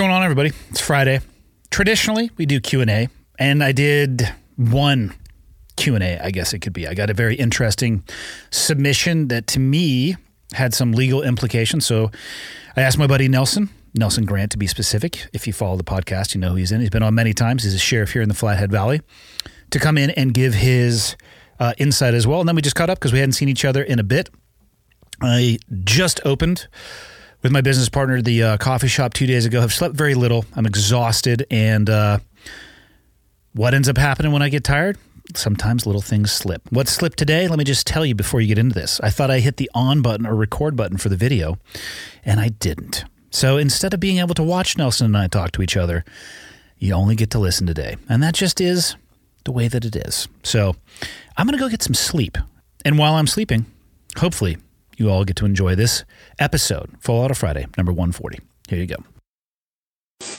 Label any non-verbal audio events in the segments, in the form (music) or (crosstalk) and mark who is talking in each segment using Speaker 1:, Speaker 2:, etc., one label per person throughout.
Speaker 1: going on, everybody? It's Friday. Traditionally, we do Q and A, and I did one Q and A. I guess it could be. I got a very interesting submission that, to me, had some legal implications. So, I asked my buddy Nelson, Nelson Grant, to be specific. If you follow the podcast, you know who he's in. He's been on many times. He's a sheriff here in the Flathead Valley, to come in and give his uh, insight as well. And then we just caught up because we hadn't seen each other in a bit. I just opened with my business partner the uh, coffee shop two days ago. Have slept very little. I'm exhausted, and uh, what ends up happening when I get tired? Sometimes little things slip. What slipped today? Let me just tell you before you get into this. I thought I hit the on button or record button for the video, and I didn't. So instead of being able to watch Nelson and I talk to each other, you only get to listen today, and that just is the way that it is. So I'm going to go get some sleep, and while I'm sleeping, hopefully you all get to enjoy this episode, Full Auto Friday, number 140. Here you go.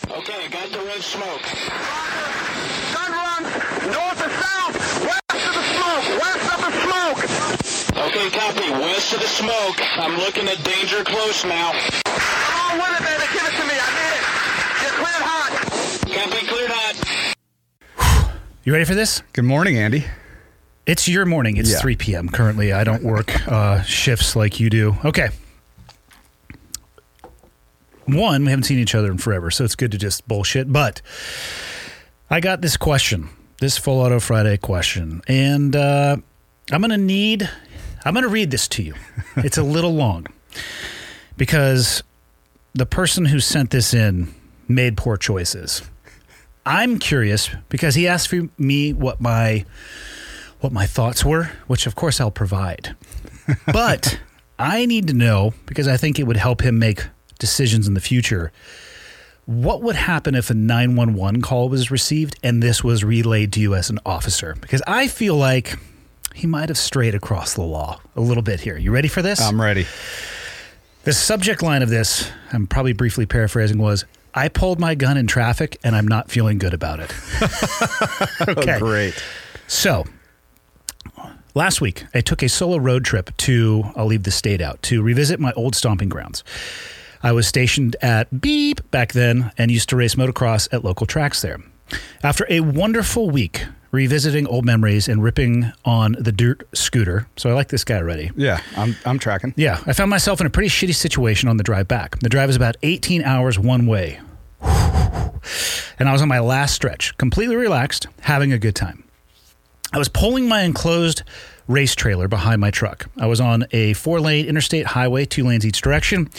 Speaker 2: Okay, got the red smoke.
Speaker 3: Gun runs north and south, west of the smoke, west of the smoke.
Speaker 2: Okay, copy. West of the smoke. I'm looking at danger close now.
Speaker 3: Come on with it, baby. Give it to me. I need it. Get cleared hot.
Speaker 2: Copy, cleared hot.
Speaker 1: You ready for this?
Speaker 4: Good morning, Andy.
Speaker 1: It's your morning. It's
Speaker 4: Yeah.
Speaker 1: 3 p.m. currently. I don't work uh, shifts like you do. Okay. One, we haven't seen each other in forever, so it's good to just bullshit. But I got this question, this Full Auto Friday question, and uh, I'm going to need, I'm going to read this to you. (laughs) It's a little long because the person who sent this in made poor choices. I'm curious because he asked for me what my what my thoughts were, which of course I'll provide. (laughs) but I need to know because I think it would help him make decisions in the future. What would happen if a 911 call was received and this was relayed to you as an officer? Because I feel like he might have strayed across the law a little bit here. You ready for this?
Speaker 4: I'm ready.
Speaker 1: the subject line of this, I'm probably briefly paraphrasing, was I pulled my gun in traffic and I'm not feeling good about it. (laughs) okay.
Speaker 4: Great.
Speaker 1: So, last week I took a solo road trip to, I'll leave the state out, to revisit my old stomping grounds. I was stationed at Beep back then and used to race motocross at local tracks there. After a wonderful week revisiting old memories and ripping on the dirt scooter, so I like this guy already.
Speaker 4: Yeah, I'm I'm tracking.
Speaker 1: Yeah, I found myself in a pretty shitty situation on the drive back. The drive is about 18 hours one way. (sighs) And I was on my last stretch, completely relaxed, having a good time. I was pulling my enclosed race trailer behind my truck. I was on a four lane interstate highway, two lanes each direction.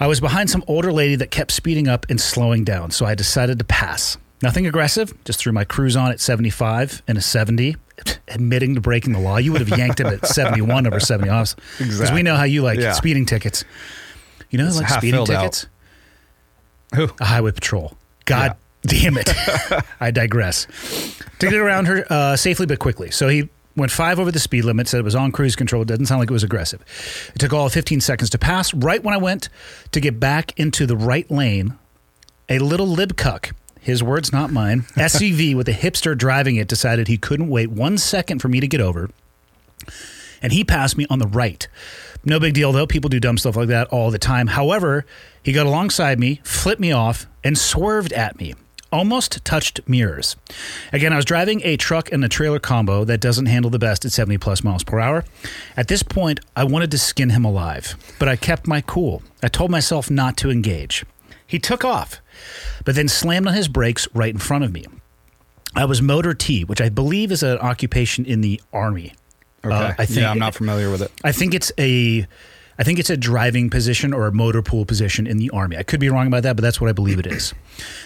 Speaker 1: I was behind some older lady that kept speeding up and slowing down, so I decided to pass. Nothing aggressive, just threw my cruise on at 75 and a 70, (laughs) admitting to breaking the law. You would have yanked him at (laughs) 71 over 70 offs. Because we know how you like
Speaker 4: Yeah.
Speaker 1: speeding tickets. You know who
Speaker 4: It's
Speaker 1: likes
Speaker 4: half
Speaker 1: speeding
Speaker 4: filled out.
Speaker 1: tickets?
Speaker 4: Who?
Speaker 1: a highway patrol. God damn it. I digress. To get around her uh, safely but quickly. So he went five over the speed limit, said it was on cruise control. It doesn't sound like it was aggressive. It took all of 15 seconds to pass. Right when I went to get back into the right lane, a little libcuck, his words, not mine, (laughs) SUV with a hipster driving it decided he couldn't wait one second for me to get over and he passed me on the right. No big deal though. People do dumb stuff like that all the time. However, he got alongside me, flipped me off, and swerved at me. Almost touched mirrors. Again, I was driving a truck and a trailer combo that doesn't handle the best at 70 plus miles per hour. At this point, I wanted to skin him alive, but I kept my cool. I told myself not to engage. He took off, but then slammed on his brakes right in front of me. I was motor T, which I believe is an occupation in the Army.
Speaker 4: Okay.
Speaker 1: Uh, I think
Speaker 4: yeah, I'm not familiar with it.
Speaker 1: I think it's a I think it's a driving position or a motor pool position in the army. I could be wrong about that, but that's what I believe it is.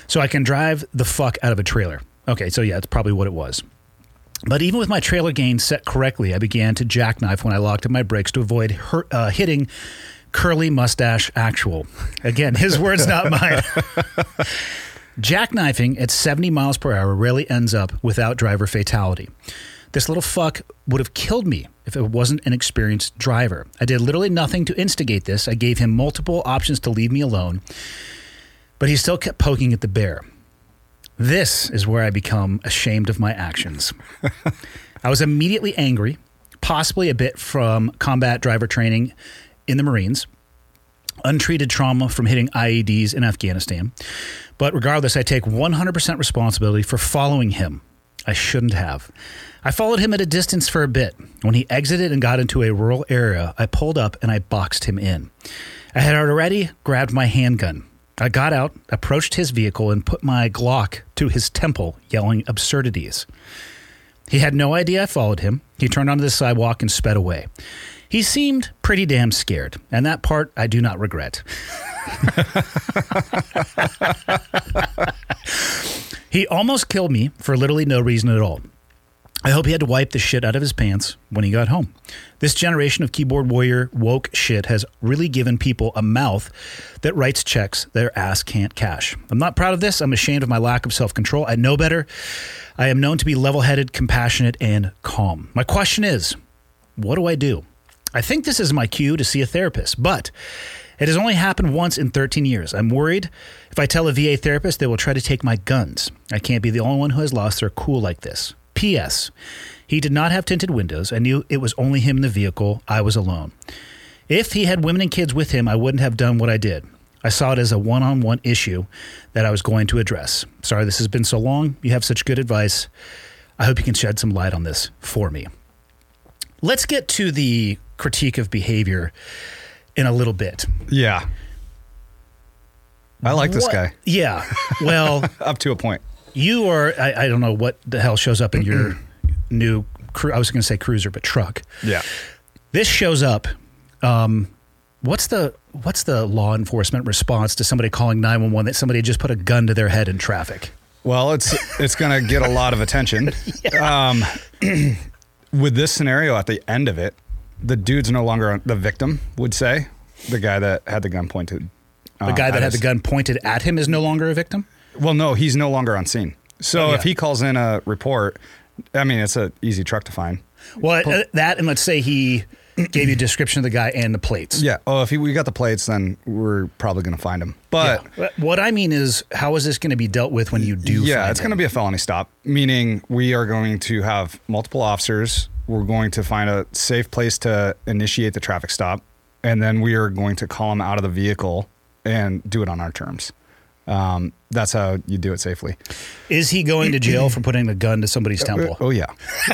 Speaker 1: so I can drive the fuck out of a trailer. Okay, so yeah, it's probably what it was. But even with my trailer gain set correctly, I began to jackknife when I locked in my brakes to avoid hurt, uh, hitting curly mustache actual. Again, his words, not (laughs) mine. Jackknifing at 70 miles per hour rarely ends up without driver fatality. This little fuck would have killed me if it wasn't an experienced driver. I did literally nothing to instigate this. I gave him multiple options to leave me alone, but he still kept poking at the bear. This is where I become ashamed of my actions. (laughs) I was immediately angry, possibly a bit from combat driver training in the Marines. untreated trauma from hitting IEDs in Afghanistan. But regardless, I take 100% responsibility for following him. I shouldn't have. I followed him at a distance for a bit. When he exited and got into a rural area, I pulled up and I boxed him in. I had already grabbed my handgun. I got out, approached his vehicle, and put my Glock to his temple, yelling absurdities. He had no idea I followed him. He turned onto the sidewalk and sped away. He seemed pretty damn scared, and that part I do not regret. (laughs) he almost killed me for literally no reason at all. I hope he had to wipe the shit out of his pants when he got home. This generation of keyboard warrior woke shit has really given people a mouth that writes checks their ass can't cash. I'm not proud of this. I'm ashamed of my lack of self control. I know better. I am known to be level headed, compassionate, and calm. My question is what do I do? I think this is my cue to see a therapist, but it has only happened once in 13 years. I'm worried if I tell a VA therapist, they will try to take my guns. I can't be the only one who has lost their cool like this. P.S. He did not have tinted windows. I knew it was only him in the vehicle. I was alone. If he had women and kids with him, I wouldn't have done what I did. I saw it as a one on one issue that I was going to address. Sorry this has been so long. You have such good advice. I hope you can shed some light on this for me. Let's get to the critique of behavior in a little bit.
Speaker 4: Yeah. I like this guy
Speaker 1: Yeah. Well, (laughs)
Speaker 4: up to a point.
Speaker 1: You are, I, I don't know what the hell shows up in your new, cru- I was going to say cruiser, but truck.
Speaker 4: Yeah.
Speaker 1: This shows up. Um, what's the what's the law enforcement response to somebody calling 911 that somebody just put a gun to their head in traffic?
Speaker 4: Well, it's it's going to get a lot of attention. (laughs) Um, (clears throat) with this scenario at the end of it, the dude's no longer the victim. Would say the guy that had the gun pointed.
Speaker 1: The guy that had the gun pointed at him is no longer a victim?
Speaker 4: Well, no, he's no longer on scene. So
Speaker 1: Oh,
Speaker 4: if he calls in a report, I mean, it's an easy truck to find.
Speaker 1: Well, uh, that and let's say he gave you a description of the guy and the plates.
Speaker 4: Yeah. Oh, if he, we got the plates, then we're probably going to find him. But
Speaker 1: Yeah. What I mean is, how is this going to be dealt with when you do?
Speaker 4: yeah, it's going to be a felony stop, meaning we are going to have multiple officers. We're going to find a safe place to initiate the traffic stop, and then we are going to call him out of the vehicle and do it on our terms. Um, that's how you do it safely.
Speaker 1: Is he going to jail for putting a gun to somebody's temple?
Speaker 4: Oh yeah,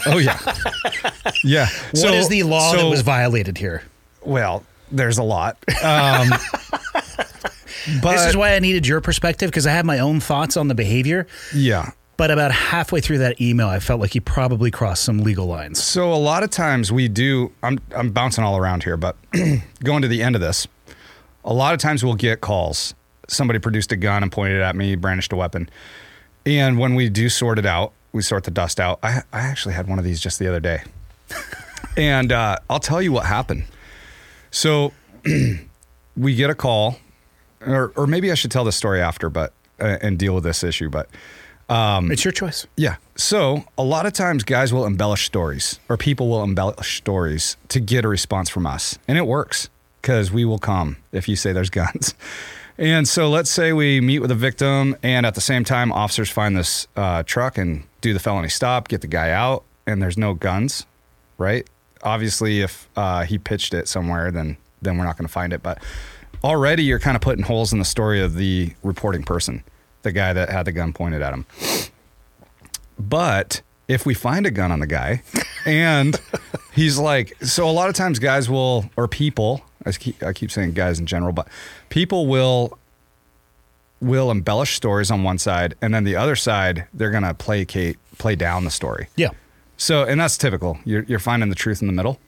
Speaker 4: oh yeah, (laughs) yeah.
Speaker 1: What is the law that was violated here?
Speaker 4: Well, there's a lot. Um, (laughs) but
Speaker 1: this is why I needed your perspective because I have my own thoughts on the behavior.
Speaker 4: yeah.
Speaker 1: But about halfway through that email, I felt like he probably crossed some legal lines.
Speaker 4: So a lot of times we do. I'm I'm bouncing all around here, but (clears throat) going to the end of this, a lot of times we'll get calls. Somebody produced a gun and pointed it at me, brandished a weapon, and when we do sort it out, we sort the dust out. I I actually had one of these just the other day, (laughs) and uh, I'll tell you what happened. So (clears throat) we get a call, or or maybe I should tell the story after, but uh, and deal with this issue, but.
Speaker 1: it's your choice.
Speaker 4: Yeah. So a lot of times guys will embellish stories or people will embellish stories to get a response from us. And it works because we will come if you say there's guns. (laughs) And so let's say we meet with a victim and at the same time officers find this uh, truck and do the felony stop, get the guy out and there's no guns, right? Obviously if uh, he pitched it somewhere, then, then we're not going to find it. But already you're kind of putting holes in the story of the reporting person, the guy that had the gun pointed at him. But if we find a gun on the guy and he's like, so a lot of times guys will, or people, I keep, I keep saying guys in general, but people will will embellish stories on one side and then the other side they're going to placate play down the story.
Speaker 1: Yeah.
Speaker 4: so and that's typical. You're, you're finding the truth in the middle.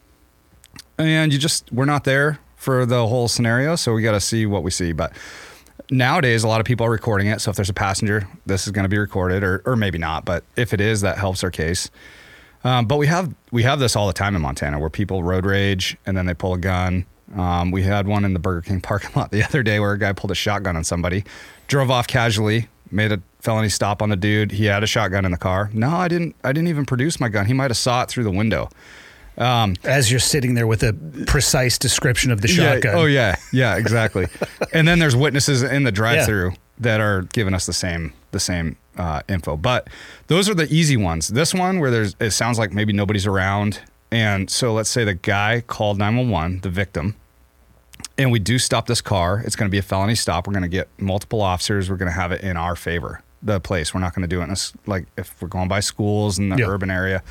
Speaker 4: And you just we're not there for the whole scenario so we got to see what we see but nowadays a lot of people are recording it so if there's a passenger this is going to be recorded or, or maybe not but if it is that helps our case. Um, but we have we have this all the time in montana where people road rage and then they pull a gun um, we had one in the burger king parking lot the (laughs) other day where a guy pulled a shotgun on somebody drove off casually made a felony stop on the dude he had a shotgun in the car no i didn't i didn't even produce my gun he might have saw it through the window
Speaker 1: As you're sitting there with a precise description of the shotgun.
Speaker 4: Yeah. Oh yeah, yeah, exactly. (laughs) and then there's witnesses in the drive-through that are giving us the same the same uh, info. But those are the easy ones. This one where there's it sounds like maybe nobody's around, and so let's say the guy called 911, the victim, and we do stop this car, it's going to be a felony stop. We're going to get multiple officers. We're going to have it in our favor. The place. We're not going to do it in a, like if we're going by schools in the urban area.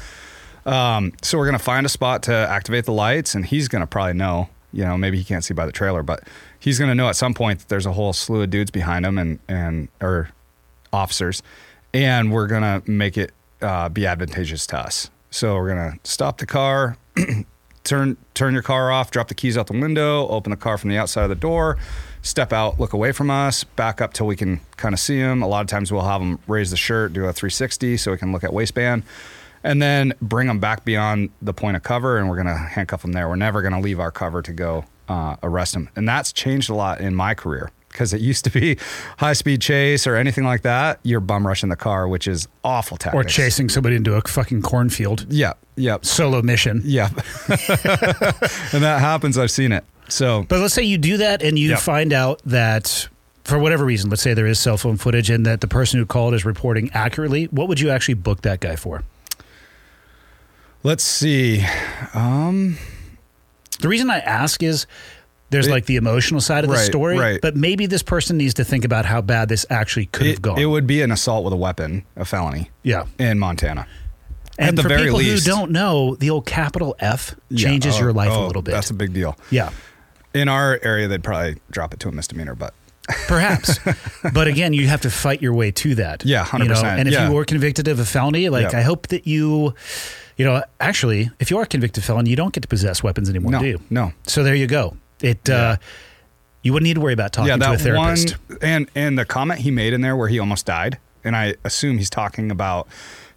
Speaker 4: Um, so we're going to find a spot to activate the lights, and he's going to probably know. You know, maybe he can't see by the trailer, but he's going to know at some point that there's a whole slew of dudes behind him and and or officers, and we're going to make it uh, be advantageous to us. So we're going to stop the car, (clears throat) turn turn your car off, drop the keys out the window, open the car from the outside of the door, step out, look away from us, back up till we can kind of see them. A lot of times we'll have them raise the shirt, do a 360 so we can look at waistband, and then bring them back beyond the point of cover, and we're gonna handcuff them there. We're never gonna leave our cover to go uh, arrest them, and that's changed a lot in my career. Because it used to be high speed chase or anything like that, you're bum rushing the car, which is awful tactics.
Speaker 1: Or chasing somebody into a fucking cornfield.
Speaker 4: Yeah, yep,
Speaker 1: Solo mission.
Speaker 4: yeah. (laughs) and that happens. I've seen it. So
Speaker 1: But let's say you do that and you
Speaker 4: Yep.
Speaker 1: find out that for whatever reason, let's say there is cell phone footage and that the person who called is reporting accurately, what would you actually book that guy for?
Speaker 4: let's see.
Speaker 1: Um, The reason I ask is there's
Speaker 4: It-
Speaker 1: like the emotional side of the story,
Speaker 4: right.
Speaker 1: but maybe this person needs to think about how bad this actually could have gone.
Speaker 4: it would be an assault with a weapon, a felony
Speaker 1: yeah.
Speaker 4: in Montana.
Speaker 1: And
Speaker 4: At the
Speaker 1: for people
Speaker 4: least.
Speaker 1: who don't know, the old capital F
Speaker 4: Yeah.
Speaker 1: changes
Speaker 4: Oh,
Speaker 1: your life
Speaker 4: oh,
Speaker 1: a little bit.
Speaker 4: That's a big deal.
Speaker 1: yeah.
Speaker 4: In our area, they'd probably drop it to a misdemeanor, but (laughs)
Speaker 1: Perhaps, but again, you have to fight your way to that.
Speaker 4: Yeah,
Speaker 1: You know?
Speaker 4: 100%.
Speaker 1: And if
Speaker 4: Yeah.
Speaker 1: you were convicted of a felony, like
Speaker 4: Yeah.
Speaker 1: I hope that you, you know, actually, if you are a convicted felon, you don't get to possess weapons anymore,
Speaker 4: no,
Speaker 1: do you?
Speaker 4: no.
Speaker 1: So there you go. It. Uh, you wouldn't need to worry about talking
Speaker 4: yeah,
Speaker 1: to a
Speaker 4: that one
Speaker 1: therapist.
Speaker 4: and and the comment he made in there where he almost died, and I assume he's talking about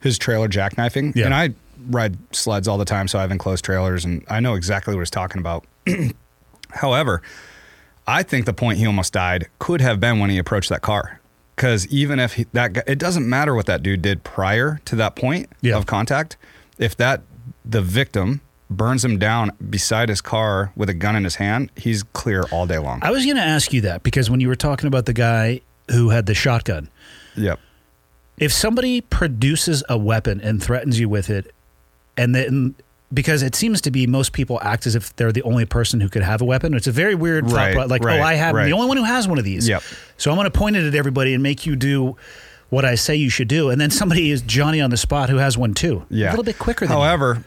Speaker 4: his trailer jackknifing.
Speaker 1: Yeah.
Speaker 4: And I ride sleds all the time, so I have enclosed trailers, and I know exactly what he's talking about. (clears throat) However, I think the point he almost died could have been when he approached that car. Because even if he, that guy, it doesn't matter what that dude did prior to that point
Speaker 1: Yeah.
Speaker 4: of contact. If that the victim burns him down beside his car with a gun in his hand, he's clear all day long.
Speaker 1: I was going to ask you that because when you were talking about the guy who had the shotgun,
Speaker 4: yep.
Speaker 1: if somebody produces a weapon and threatens you with it, and then because it seems to be most people act as if they're the only person who could have a weapon. It's a very weird thought,
Speaker 4: Right,
Speaker 1: pro- like, oh,
Speaker 4: right,
Speaker 1: oh, I have
Speaker 4: right.
Speaker 1: the only one who has one of these.
Speaker 4: Yep.
Speaker 1: So I'm going to point it at everybody and make you do what I say you should do, and then somebody is Johnny on the spot who has one too.
Speaker 4: Yeah.
Speaker 1: a little bit quicker. Than you.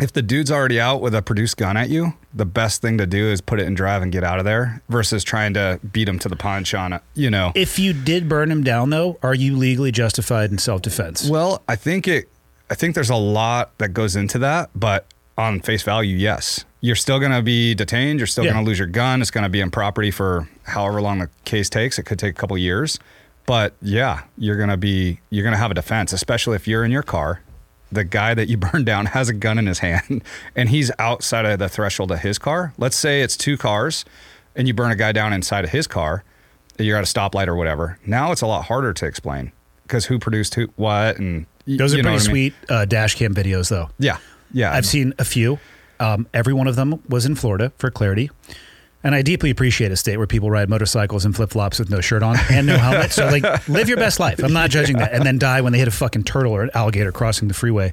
Speaker 4: If the dude's already out with a produced gun at you, the best thing to do is put it in drive and get out of there versus trying to beat him to the punch on it. You know.
Speaker 1: if you did burn him down, though, are you legally justified in self defense?
Speaker 4: well, I think it. I think there's a lot that goes into that, but on face value, yes, you're still going to be detained. You're still
Speaker 1: Yeah.
Speaker 4: going to lose your gun. It's going to be in property for however long the case takes. It could take a couple years, but yeah, you're going to be you're going to have a defense, especially if you're in your car. The guy that you (laughs) burned down has a gun in his hand, (laughs) and he's outside of the threshold of his car. Let's say it's two cars, and you burn a guy down inside of his car. You're at a stoplight or whatever. Now it's a lot harder to explain because who produced who, what, and
Speaker 1: Those are pretty
Speaker 4: what I mean?
Speaker 1: sweet uh, dash cam videos, though.
Speaker 4: Yeah, yeah.
Speaker 1: I've seen a few. Um, every one of them was in Florida for clarity. And I deeply appreciate a state where people ride motorcycles and flip flops with no shirt on and no helmet. So, like, (laughs) live your best life. I'm not judging that. And then die when they hit a fucking turtle or an alligator crossing the freeway.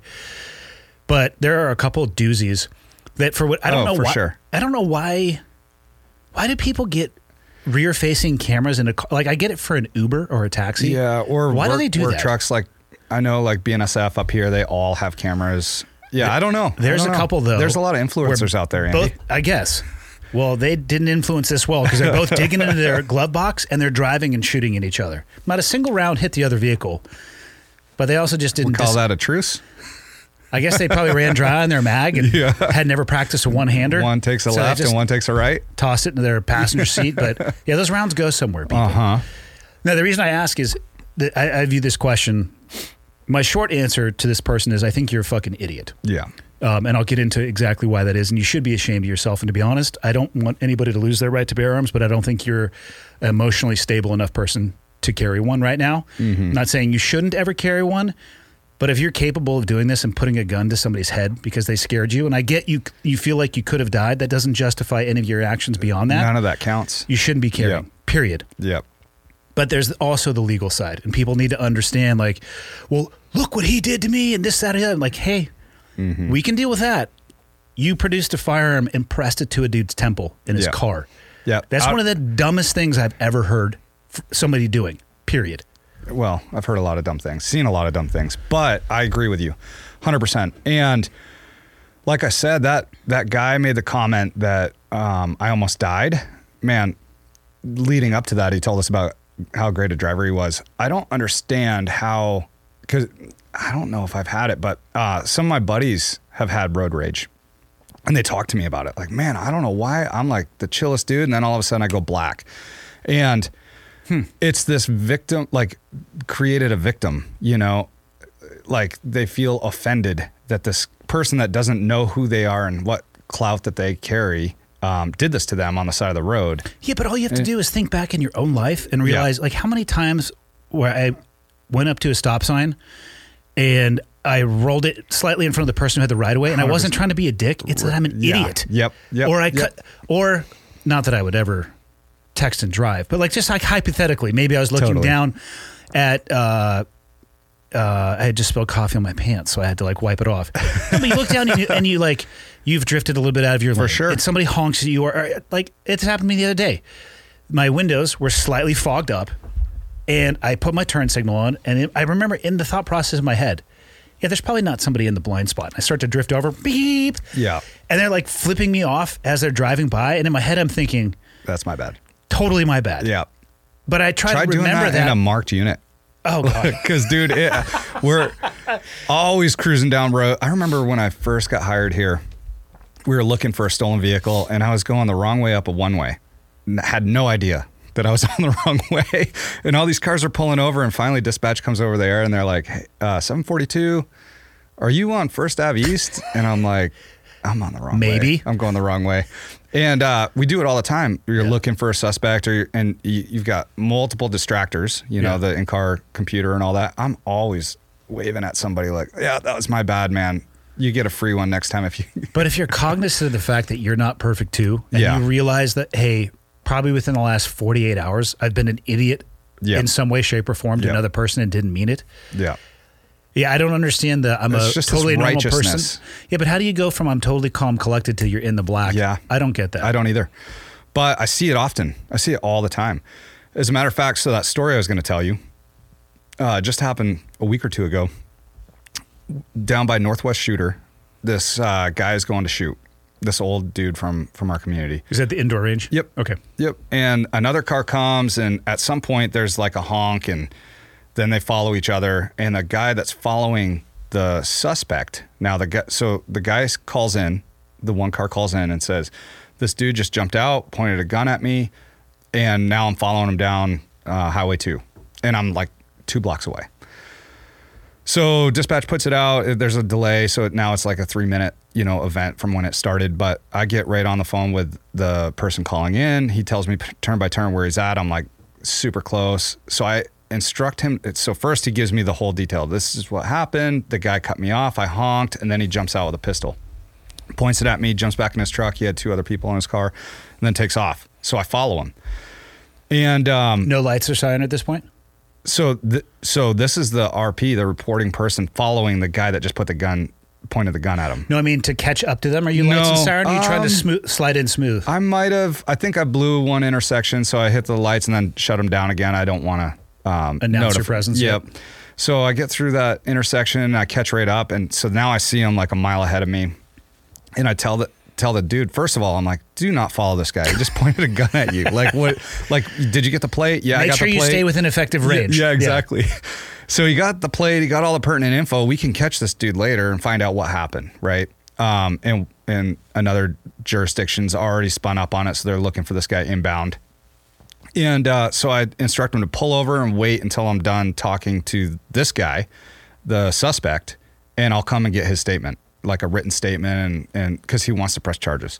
Speaker 1: But there are a couple doozies that, for what I don't
Speaker 4: Oh,
Speaker 1: know
Speaker 4: for
Speaker 1: why,
Speaker 4: sure.
Speaker 1: I don't know why. Why do people get rear facing cameras in a car? Like, I get it for an Uber or a taxi.
Speaker 4: Yeah, or
Speaker 1: why
Speaker 4: work,
Speaker 1: do they do
Speaker 4: work
Speaker 1: that?
Speaker 4: trucks like I know like BNSF up here, they all have cameras. Yeah, I don't know.
Speaker 1: There's a
Speaker 4: don't know.
Speaker 1: couple though.
Speaker 4: There's a lot of influencers out there, Andy.
Speaker 1: Both, I guess. Well, they didn't influence this well because they're both (laughs) digging into their glove box and they're driving and shooting at each other. Not a single round hit the other vehicle, but they also just didn't.
Speaker 4: call
Speaker 1: dis-
Speaker 4: that a truce.
Speaker 1: I guess they probably ran dry on their mag and (laughs) had never practiced a one hander.
Speaker 4: One takes a left and one takes a right.
Speaker 1: Toss it into their passenger (laughs) seat. But yeah, those rounds go somewhere. People.
Speaker 4: Uh huh.
Speaker 1: Now, the reason I ask is that I, I view this question. My short answer to this person is I think you're a fucking idiot.
Speaker 4: Yeah.
Speaker 1: Um, and I'll get into exactly why that is. And you should be ashamed of yourself. And to be honest, I don't want anybody to lose their right to bear arms, but I don't think you're an emotionally stable enough person to carry one right now. I'm not saying you shouldn't ever carry one, but if you're capable of doing this and putting a gun to somebody's head because they scared you, and I get you, you feel like you could have died, that doesn't justify any of your actions beyond that.
Speaker 4: None of that counts.
Speaker 1: you shouldn't be carrying.
Speaker 4: Yeah.
Speaker 1: Period.
Speaker 4: Yep.
Speaker 1: But there's also the legal side, and people need to understand, like, well, look what he did to me, and this, that, and the other. Like, hey,
Speaker 4: Mm-hmm.
Speaker 1: we can deal with that. You produced a firearm and pressed it to a dude's temple in his
Speaker 4: Yeah.
Speaker 1: car.
Speaker 4: Yeah.
Speaker 1: That's
Speaker 4: I-
Speaker 1: one of the dumbest things I've ever heard somebody doing. Period.
Speaker 4: well, I've heard a lot of dumb things, seen a lot of dumb things, but I agree with you 100%. And like I said, that that guy made the comment that um, I almost died. Man, leading up to that, he told us about how great a driver he was. I don't understand how, because I don't know if I've had it, but uh, some of my buddies have had road rage. And they talk to me about it. Like, man, I don't know why I'm like the chillest dude. And then all of a sudden I go black. And it's this victim, like, created a victim, you know, like they feel offended that this person that doesn't know who they are and what clout that they carry um, did this to them on the side of the road.
Speaker 1: Yeah, but all you have to do is think back in your own life and realize, like, how many times where I went up to a stop sign and I rolled it slightly in front of the person who had the right of way, and I wasn't trying to be a dick. It's that I'm an
Speaker 4: Yeah.
Speaker 1: idiot.
Speaker 4: Yep. Yep.
Speaker 1: Or I
Speaker 4: Yep.
Speaker 1: cut, or not that I would ever text and drive, but like just like hypothetically, maybe I was looking
Speaker 4: Totally.
Speaker 1: down at. uh uh, I had just spilled coffee on my pants, so I had to like wipe it off. No, but you look down and you, and you like you've drifted a little bit out of your lane.
Speaker 4: For sure.
Speaker 1: And somebody honks at you, or, or like it's happened to me the other day. My windows were slightly fogged up, and I put my turn signal on, and it, I remember in the thought process in my head, yeah, there's probably not somebody in the blind spot. And I start to drift over, beep,
Speaker 4: Yeah.
Speaker 1: and they're like flipping me off as they're driving by, and in my head I'm thinking,
Speaker 4: That's my bad.
Speaker 1: totally my bad.
Speaker 4: Yeah.
Speaker 1: But I try,
Speaker 4: Try
Speaker 1: to remember
Speaker 4: that,
Speaker 1: that.
Speaker 4: in a marked unit.
Speaker 1: oh god, (laughs)
Speaker 4: Because, dude, it, we're always cruising down road. I remember when I first got hired here, we were looking for a stolen vehicle, and I was going the wrong way up a one way. Had no idea that I was (laughs) on the wrong way, and all these cars are pulling over. And finally, dispatch comes over there, and they're like, hey, uh, "742, are you on First Ave East?" And I'm like, "I'm on the wrong way.
Speaker 1: Maybe.
Speaker 4: I'm going the wrong way." And uh, we do it all the time. You're looking for a suspect, or you're, and you, you've got multiple distractors. You know,
Speaker 1: Yeah.
Speaker 4: the in-car computer and all that. I'm always waving at somebody like, "Yeah, that was my bad, man. You get a free one next time if you."
Speaker 1: But if you're cognizant of the fact that you're not perfect too, and
Speaker 4: Yeah.
Speaker 1: you realize that, hey, probably within the last 48 hours, I've been an idiot
Speaker 4: Yeah.
Speaker 1: in some way, shape, or form to
Speaker 4: Yeah.
Speaker 1: another person and didn't mean it.
Speaker 4: yeah.
Speaker 1: Yeah, I don't understand the I'm
Speaker 4: It's
Speaker 1: a
Speaker 4: just
Speaker 1: totally normal person. Yeah, but how do you go from I'm totally calm, collected to you're in the black?
Speaker 4: Yeah.
Speaker 1: I don't get that.
Speaker 4: I don't either. But I see it often. I see it all the time. As a matter of fact, so that story I was going to tell you uh, just happened a week or two ago down by Northwest Shooter. This uh, guy is going to shoot this old dude from from our community.
Speaker 1: Is that the indoor range?
Speaker 4: Yep.
Speaker 1: Okay.
Speaker 4: Yep. And another car comes, and at some point there's like a honk, and then they follow each other. And the guy that's following the suspect now, the guy, so the guy calls in, the one car calls in and says, "This dude just jumped out, pointed a gun at me, and now I'm following him down uh, Highway Two, and I'm like two blocks away." So dispatch puts it out. There's a delay, so now it's like a three minute, you know, event from when it started. But I get right on the phone with the person calling in. He tells me turn by turn where he's at. I'm like super close. So I instruct him. So first he gives me the whole detail. This is what happened. The guy cut me off. I honked, and then he jumps out with a pistol, points it at me, jumps back in his truck. He had two other people in his car, and then takes off. So I follow him. And um,
Speaker 1: No lights are shining at this point?
Speaker 4: So th- so this is the RP, the reporting person following the guy that just put the gun pointed the gun at him.
Speaker 1: No, I mean to catch up to them. Are you lights and
Speaker 4: No,
Speaker 1: siren? Or you trying
Speaker 4: um,
Speaker 1: to smooth, slide in smooth?
Speaker 4: I might have I think I blew one intersection so I hit the lights and then shut them down again. I don't want to um
Speaker 1: Announce your presence,
Speaker 4: Yep.
Speaker 1: yep.
Speaker 4: So I get through that intersection, I catch right up and so now I see him like a mile ahead of me. And I tell the tell the dude, first of all, I'm like, do not follow this guy. He just (laughs) pointed a gun at you. Like what like did you get the plate? Yeah, I
Speaker 1: Make
Speaker 4: got
Speaker 1: sure
Speaker 4: the
Speaker 1: you stay within effective range.
Speaker 4: Yeah, exactly. (laughs) So he got the plate, he got all the pertinent info. We can catch this dude later and find out what happened, right? Um, and and another jurisdiction's already spun up on it, so they're looking for this guy inbound. And uh, so I instruct him to pull over and wait until I'm done talking to this guy, the suspect, and I'll come and get his statement, like a written statement, and and because he wants to press charges.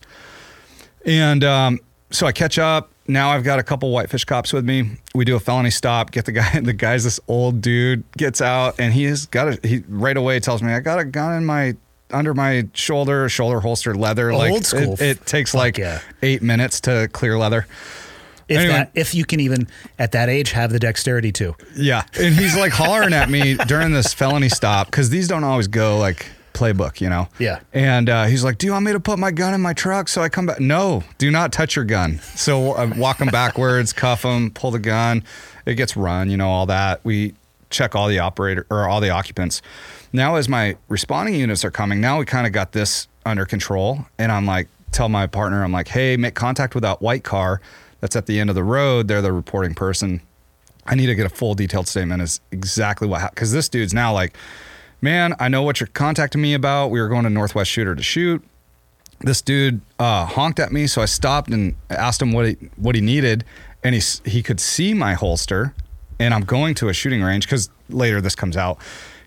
Speaker 4: And um, so I catch up. Now I've got a couple whitefish cops with me. We do a felony stop. Get the guy. (laughs) The guy's this old dude. Gets out and he has got a. He right away tells me I got a gun in my under my shoulder, shoulder holster, leather. like
Speaker 1: school.
Speaker 4: It, it takes
Speaker 1: Fuck
Speaker 4: like
Speaker 1: yeah.
Speaker 4: eight minutes to clear leather.
Speaker 1: If
Speaker 4: Anyway.
Speaker 1: that, if you can even at that age have the dexterity to.
Speaker 4: Yeah, and he's like hollering at me during this felony stop because these don't always go like playbook, you know?
Speaker 1: Yeah.
Speaker 4: And uh, he's like, Do you want me to put my gun in my truck so I come back? No, do not touch your gun. So I walk him backwards, (laughs) cuff him, pull the gun. It gets run, you know, all that. We check all the operator or all the occupants. Now, as my responding units are coming, now we kind of got this under control. And I'm like, tell my partner, I'm like, hey, make contact with that white car that's at the end of the road. They're the reporting person. I need to get a full detailed statement is exactly what happened because this dude's now like, man, I know what you're contacting me about. We were going to Northwest Shooter to shoot. This dude uh, honked at me, so I stopped and asked him what he what he needed, and he he could see my holster, and I'm going to a shooting range because later this comes out.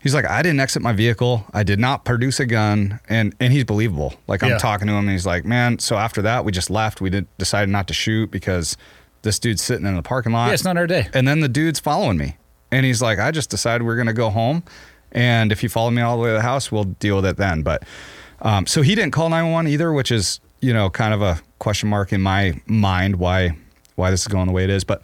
Speaker 4: He's like, I didn't exit my vehicle. I did not produce a gun, and and he's believable. Like I'm
Speaker 1: Yeah.
Speaker 4: talking to him, and he's like, man. So after that, we just left. We did decided not to shoot because this dude's sitting in the parking lot.
Speaker 1: Yeah, it's not our day.
Speaker 4: And then the dude's following me. And he's like, I just decided we're going to go home. And if you follow me all the way to the house, we'll deal with it then. But um, so he didn't call 911 either, which is, you know, kind of a question mark in my mind why why this is going the way it is. But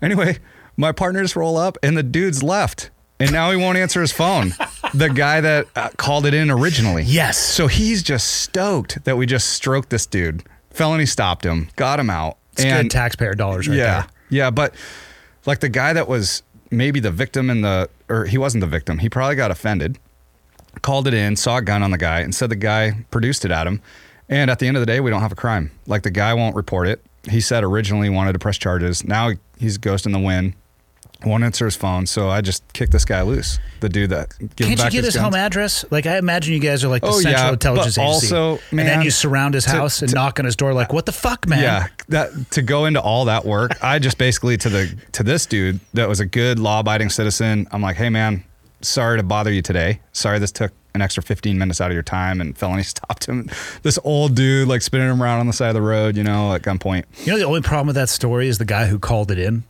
Speaker 4: anyway, my partners roll up and the dude's left. And now he won't answer his phone. the guy that uh, called it in originally.
Speaker 1: Yes.
Speaker 4: So he's just stoked that we just stroked this dude. Felony stopped him, got him out.
Speaker 1: It's good taxpayer dollars right
Speaker 4: yeah,
Speaker 1: there.
Speaker 4: yeah, but like the guy that was maybe the victim in the, or he wasn't the victim. He probably got offended, called it in, saw a gun on the guy, and said the guy produced it at him. And at the end of the day, we don't have a crime. Like the guy won't report it. He said originally wanted to press charges. Now he's ghosting the wind. Won't answer his phone, so I just kicked this guy loose. The dude that gave
Speaker 1: Can't you get his
Speaker 4: guns.
Speaker 1: home address? Like I imagine you guys are like the
Speaker 4: Oh,
Speaker 1: central
Speaker 4: yeah,
Speaker 1: intelligence
Speaker 4: but
Speaker 1: agency.
Speaker 4: also,
Speaker 1: and then
Speaker 4: man,
Speaker 1: you surround his
Speaker 4: to-
Speaker 1: house and
Speaker 4: to-
Speaker 1: knock on his door like, "What the fuck, man?"
Speaker 4: Yeah, that to go into all that work, I just basically to the to this dude that was a good law-abiding citizen. I'm like, hey man, sorry to bother you today. Sorry this took an extra 15 minutes out of your time and felony (laughs) stopped him. This old dude like spinning him around on the side of the road, you know, at gunpoint.
Speaker 1: You know the only problem with that story is the guy who called it in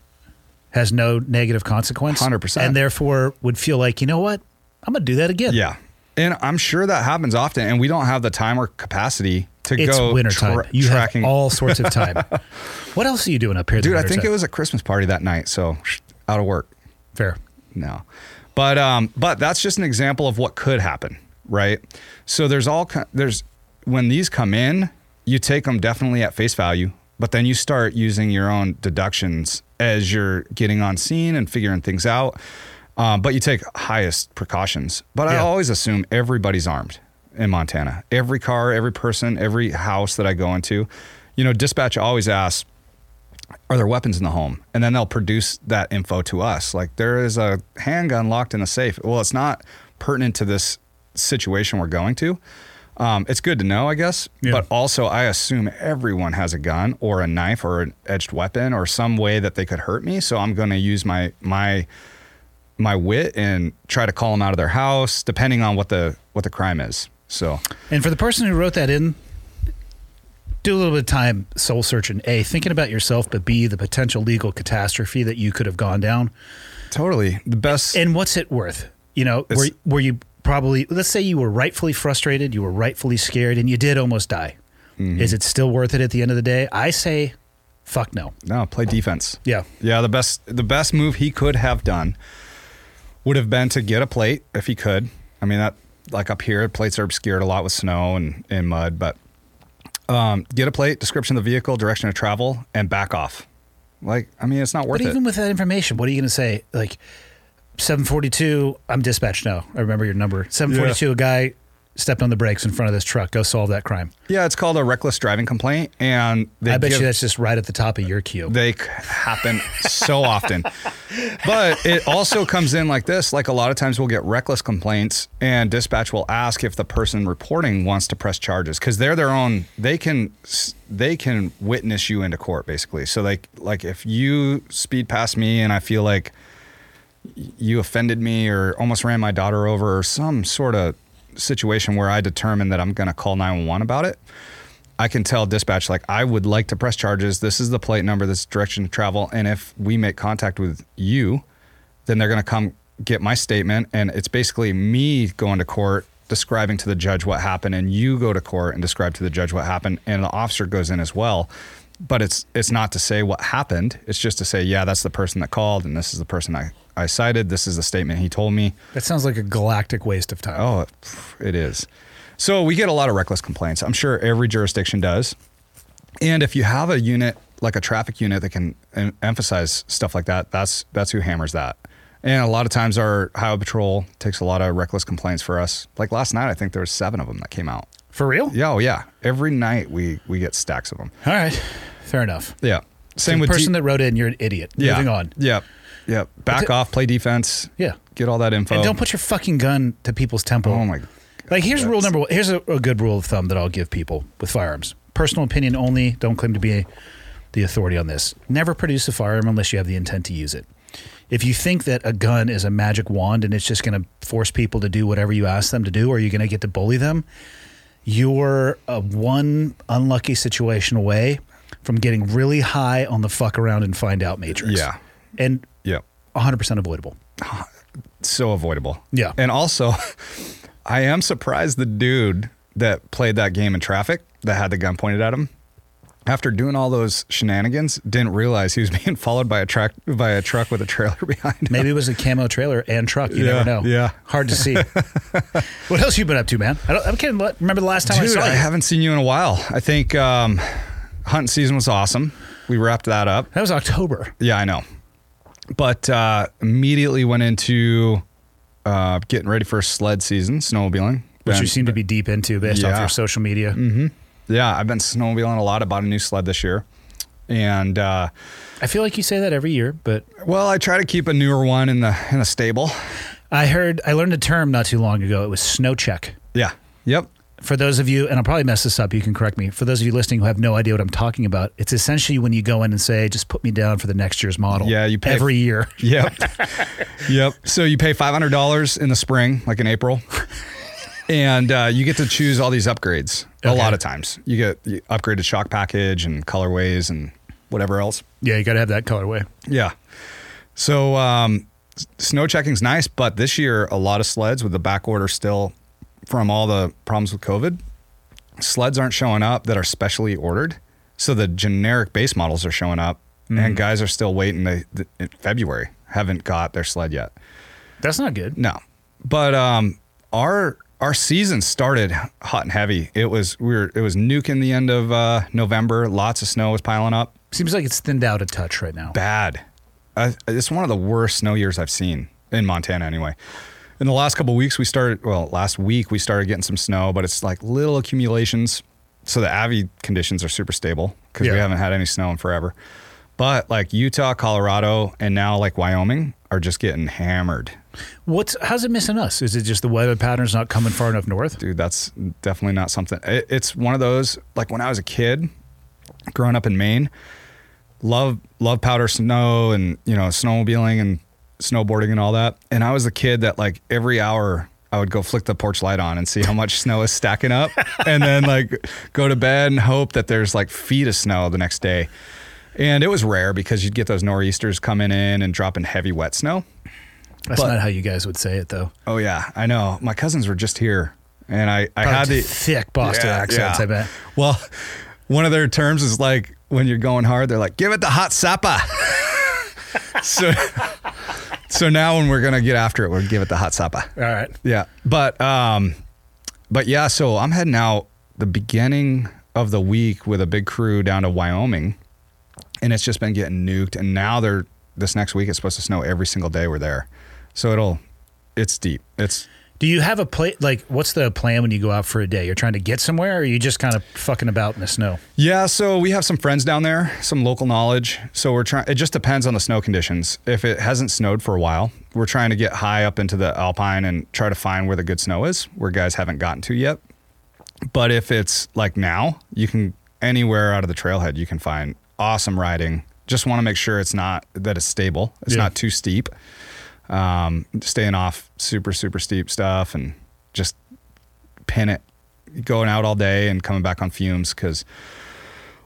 Speaker 1: has no negative consequence.
Speaker 4: 100%.
Speaker 1: And therefore would feel like, you know what? I'm gonna do that again.
Speaker 4: Yeah. And I'm sure that happens often, and we don't have the time or capacity to
Speaker 1: It's
Speaker 4: go tra-
Speaker 1: you
Speaker 4: tracking.
Speaker 1: have all sorts of time. (laughs) what else are you doing up here?
Speaker 4: Dude, I think it was a Christmas party that night, so out of work.
Speaker 1: fair.
Speaker 4: No. But um but that's just an example of what could happen, right? So there's all there's when these come in, you take them definitely at face value, but then you start using your own deductions as you're getting on scene and figuring things out. Um, but you take highest precautions. But I always assume everybody's armed in Montana. Every car, every person, every house that I go into, you know, dispatch always asks, are there weapons in the home? And then they'll produce that info to us. Like there is a handgun locked in the safe. Well, it's not pertinent to this situation we're going to. Um, it's good to know, I guess.
Speaker 1: Yeah.
Speaker 4: But also, I assume everyone has a gun or a knife or an edged weapon or some way that they could hurt me. So I'm going to use my my my wit and try to call them out of their house, depending on what the what the crime is. So
Speaker 1: And for the person who wrote that in, do a little bit of time soul searching. A, thinking about yourself, but B, the potential legal catastrophe that you could have gone down.
Speaker 4: totally the best.
Speaker 1: And what's it worth? You know, were, were you probably, let's say you were rightfully frustrated, you were rightfully scared, and you did almost die.
Speaker 4: Mm-hmm.
Speaker 1: Is it still worth it at the end of the day? I say, fuck no.
Speaker 4: no, play defense.
Speaker 1: Yeah.
Speaker 4: Yeah, the best the best move he could have done would have been to get a plate if he could. I mean that like up here, plates are obscured a lot with snow and, and mud, but um, get a plate, description of the vehicle, direction of travel, and back off. Like, I mean, it's not worth
Speaker 1: But even
Speaker 4: it.
Speaker 1: with that information, what are you going to say? Like, 742, I'm dispatched now. I remember your number. 742, a guy stepped on the brakes in front of this truck. Go solve that crime.
Speaker 4: Yeah, it's called a reckless driving complaint, and they
Speaker 1: I bet
Speaker 4: give-
Speaker 1: you that's just right at the top of your queue.
Speaker 4: They happen so often. But it also comes in like this. Like a lot of times we'll get reckless complaints and dispatch will ask if the person reporting wants to press charges cuz they're their own they can they can witness you into court basically. So like like if you speed past me and I feel like you offended me or almost ran my daughter over or some sort of situation where I determine that I'm going to call 911 about it. I can tell dispatch like I would like to press charges. This is the plate number, this direction of travel, and if we make contact with you, then they're going to come get my statement, and it's basically me going to court describing to the judge what happened, and you go to court and describe to the judge what happened, and the officer goes in as well, but it's it's not to say what happened. It's just to say, yeah, that's the person that called, and this is the person I I cited. This is the statement he told me.
Speaker 1: That sounds like a galactic waste of time.
Speaker 4: Oh, it is. So we get a lot of reckless complaints. I'm sure every jurisdiction does. And if you have a unit like a traffic unit that can em- emphasize stuff like that, that's that's who hammers that. And a lot of times our highway patrol takes a lot of reckless complaints for us. Like last night, I think there was seven of them that came out.
Speaker 1: For real?
Speaker 4: Yeah, oh yeah. Every night we we get stacks of them.
Speaker 1: All right. Fair enough.
Speaker 4: Yeah. Same with
Speaker 1: the
Speaker 4: with
Speaker 1: person
Speaker 4: D-
Speaker 1: that wrote in, you're an idiot.
Speaker 4: yeah.
Speaker 1: Moving on.
Speaker 4: Yeah. Yeah. Back off, play defense.
Speaker 1: Yeah.
Speaker 4: Get all that info.
Speaker 1: And don't put your fucking gun to people's temple.
Speaker 4: Oh my
Speaker 1: Like here's rule number one. Here's a, a good rule of thumb that I'll give people with firearms. Personal opinion only. Don't claim to be the authority on this. Never produce a firearm unless you have the intent to use it. If you think that a gun is a magic wand and it's just going to force people to do whatever you ask them to do, or you're going to get to bully them, you're a one unlucky situation away from getting really high on the fuck around and find out matrix.
Speaker 4: Yeah.
Speaker 1: And
Speaker 4: Yeah.
Speaker 1: 100% avoidable. (sighs)
Speaker 4: So avoidable.
Speaker 1: Yeah.
Speaker 4: And also, (laughs) I am surprised the dude that played that game in traffic that had the gun pointed at him, after doing all those shenanigans, didn't realize he was (laughs) being followed by a truck by a truck with a trailer (laughs) behind him.
Speaker 1: Maybe it was a camo trailer and truck. You
Speaker 4: Yeah,
Speaker 1: never know.
Speaker 4: yeah.
Speaker 1: Hard to see. what else you been up to, man? I, don't, I can't remember the last time I
Speaker 4: Dude,
Speaker 1: saw
Speaker 4: I haven't seen you in a while. I think um, hunting season was awesome. We wrapped that up.
Speaker 1: that was October.
Speaker 4: Yeah, I know. But uh, immediately went into uh, getting ready for sled season, snowmobiling.
Speaker 1: Which you seem to be deep into based off your social media.
Speaker 4: Yeah, I've been snowmobiling a lot. I bought a new sled this year. And uh,
Speaker 1: I feel like you say that every year, but
Speaker 4: well, I try to keep a newer one in the in the stable.
Speaker 1: I heard I learned a term not too long ago. It was snow check.
Speaker 4: Yeah. Yep.
Speaker 1: For those of you, and I'll probably mess this up, you can correct me. For those of you listening who have no idea what I'm talking about, it's essentially when you go in and say, just put me down for the next year's model.
Speaker 4: Yeah, you pay-
Speaker 1: every year.
Speaker 4: Yep. (laughs) yep. So you pay five hundred dollars in the spring, like in April, and uh, you get to choose all these upgrades. A lot of times, you get the upgraded shock package and colorways and whatever else.
Speaker 1: Yeah, you got to have that colorway.
Speaker 4: Yeah. So um, snow checking's nice, but this year a lot of sleds with the back order still from all the problems with COVID. Sleds aren't showing up that are specially ordered, so the generic base models are showing up, and guys are still waiting. They, th- in February haven't got their sled yet.
Speaker 1: That's not good.
Speaker 4: No, but um, our our season started hot and heavy. It was we were it was nuking the end of uh, November. Lots of snow was piling up
Speaker 1: Seems like it's thinned out a touch right now.
Speaker 4: bad. Uh, it's one of the worst snow years I've seen in Montana, anyway. In the last couple of weeks, we started. Well, last week we started getting some snow, but it's like little accumulations. So the avi conditions are super stable because we haven't had any snow in forever. But like Utah, Colorado, and now like Wyoming are just getting hammered.
Speaker 1: What's how's it missing us? Is it just the weather patterns not coming far enough north?
Speaker 4: dude that's definitely not something it, it's one of those like when i was a kid growing up in maine love love powder snow and you know snowmobiling and snowboarding and all that and i was the kid that like every hour i would go flick the porch light on and see how much (laughs) snow is stacking up and then like go to bed and hope that there's like feet of snow the next day and it was rare because you'd get those nor'easters coming in and dropping heavy wet snow
Speaker 1: That's
Speaker 4: But-
Speaker 1: not how you guys would say it though.
Speaker 4: oh yeah i know my cousins were just here and i i had the
Speaker 1: thick Boston
Speaker 4: Yeah,
Speaker 1: accents,
Speaker 4: yeah.
Speaker 1: I bet.
Speaker 4: Well, one of their terms is like when you're going hard, they're like, give it the hot sappa. (laughs) so, so now when we're gonna get after it, we'll give it the hot sappa.
Speaker 1: All right.
Speaker 4: Yeah, but um, but yeah. So I'm heading out the beginning of the week with a big crew down to Wyoming, and it's just been getting nuked. And now they're this next week it's supposed to snow every single day we're there. So it'll, it's deep. It's
Speaker 1: Do you have a play? Like, what's the plan when you go out for a day? You're trying to get somewhere, or are you just kind of fucking about in the snow?
Speaker 4: Yeah, so we have some friends down there, some local knowledge. So we're trying. It just depends on the snow conditions. If it hasn't snowed for a while, we're trying to get high up into the alpine and try to find where the good snow is, where guys haven't gotten to yet. But if it's like now, you can anywhere out of the trailhead, you can find awesome riding. Just want to make sure it's not that it's stable. It's
Speaker 1: Yeah.
Speaker 4: not too steep. Um, staying off super super steep stuff and just pin it, going out all day and coming back on fumes because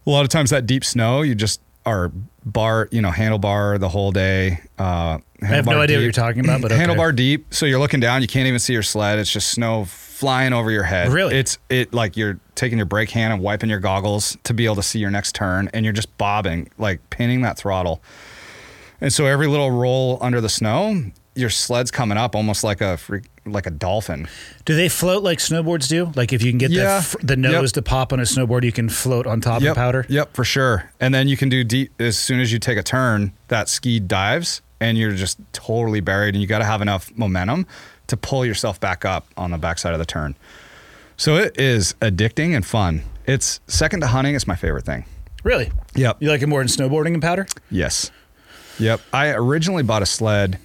Speaker 4: a lot of times that deep snow you just are bar you know handlebar the whole day uh,
Speaker 1: I have no idea what you're talking about, but (clears throat) okay.
Speaker 4: handlebar deep. So you're looking down, you can't even see your sled. It's just snow flying over your head.
Speaker 1: Really?
Speaker 4: It's it like you're taking your brake hand and wiping your goggles to be able to see your next turn, and you're just bobbing, like pinning that throttle. And so every little roll under the snow, your sled's coming up almost like a freak, like a dolphin.
Speaker 1: Do they float like snowboards do? Like if you can get
Speaker 4: Yeah.
Speaker 1: the, the nose
Speaker 4: Yep.
Speaker 1: to pop on a snowboard, you can float on top
Speaker 4: Yep.
Speaker 1: of powder.
Speaker 4: Yep, for sure. And then you can do deep as soon as you take a turn, that ski dives and you're just totally buried and you got to have enough momentum to pull yourself back up on the backside of the turn. So it is addicting and fun. It's second to hunting. It's my favorite thing.
Speaker 1: Really?
Speaker 4: Yep.
Speaker 1: You like it more than snowboarding and powder?
Speaker 4: Yes. Yep. I originally bought a sled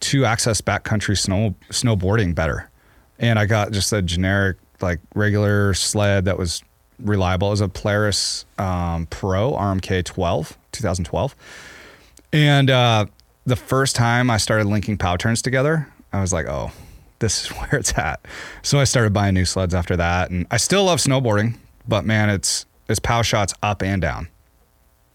Speaker 4: to access backcountry snow snowboarding better. And I got just a generic, like regular sled that was reliable. It was a Polaris um, Pro RMK 12, 2012. And uh, the first time I started linking pow turns together, I was like, oh, this is (laughs) where it's at. So I started buying new sleds after that. And I still love snowboarding, but man, it's it's pow shots up and down.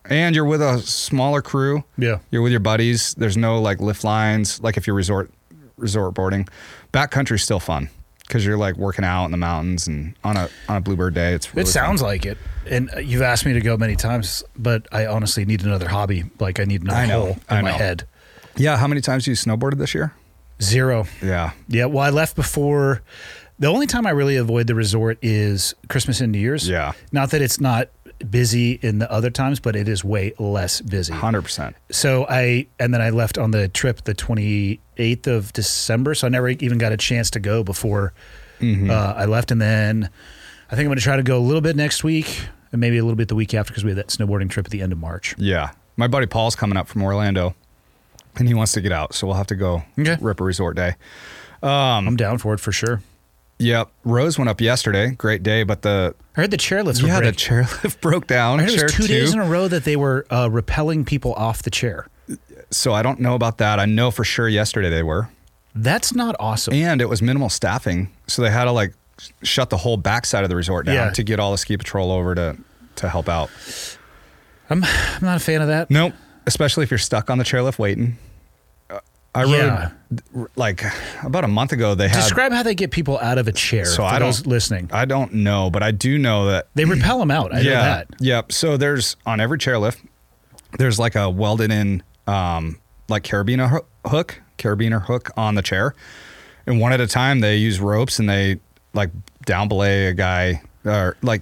Speaker 4: And you're with a smaller crew.
Speaker 1: Yeah.
Speaker 4: You're with your buddies. There's no like lift lines, like if you're resort resort boarding. Backcountry's still fun because you're like working out in the mountains and on a on a bluebird day. It's really
Speaker 1: It sounds like it. And you've asked me to go many times, but I honestly need another hobby. Like I need another
Speaker 4: I know.
Speaker 1: hole in
Speaker 4: I
Speaker 1: my head.
Speaker 4: Yeah. How many times do you snowboarded this year?
Speaker 1: Zero.
Speaker 4: Yeah.
Speaker 1: Yeah. Well, I left before. The only time I really avoid the resort is Christmas and New Year's.
Speaker 4: Yeah.
Speaker 1: Not that it's not busy in the other times, but it is way less busy.
Speaker 4: Hundred percent.
Speaker 1: So I and then I left on the trip the 28th of December, so I never even got a chance to go before
Speaker 4: Mm-hmm.
Speaker 1: uh, I left. And then I think I'm going to try to go a little bit next week and maybe a little bit the week after because we have that snowboarding trip at the end of March.
Speaker 4: Yeah. My buddy Paul's coming up from Orlando and he wants to get out. So we'll have to go
Speaker 1: Okay.
Speaker 4: rip a resort day.
Speaker 1: I'm down for it for sure.
Speaker 4: Yep. Rose went up yesterday. Great day. But the,
Speaker 1: I heard the chairlifts were
Speaker 4: yeah, the chairlift (laughs) broke down.
Speaker 1: I heard it was two,
Speaker 4: two.
Speaker 1: days in a row that they were uh, repelling people off the chair.
Speaker 4: so I don't know about that. I know for sure yesterday they were.
Speaker 1: That's not awesome.
Speaker 4: And it was minimal staffing. So they had to like shut the whole backside of the resort down
Speaker 1: Yeah.
Speaker 4: to get all the ski patrol over to, to help out.
Speaker 1: I'm, I'm not a fan of that.
Speaker 4: Nope. Especially if you're stuck on the chairlift waiting. I rode
Speaker 1: Yeah.
Speaker 4: like about a month ago. They had
Speaker 1: Describe how they get people out of a chair
Speaker 4: So I don't-
Speaker 1: listening.
Speaker 4: I don't know, but I do know that
Speaker 1: They repel them out. I know
Speaker 4: yeah,
Speaker 1: that.
Speaker 4: Yep. So there's on every chairlift, there's like a welded in um like carabiner hoo- hook, carabiner hook on the chair. And one at a time they use ropes and they like down belay a guy or like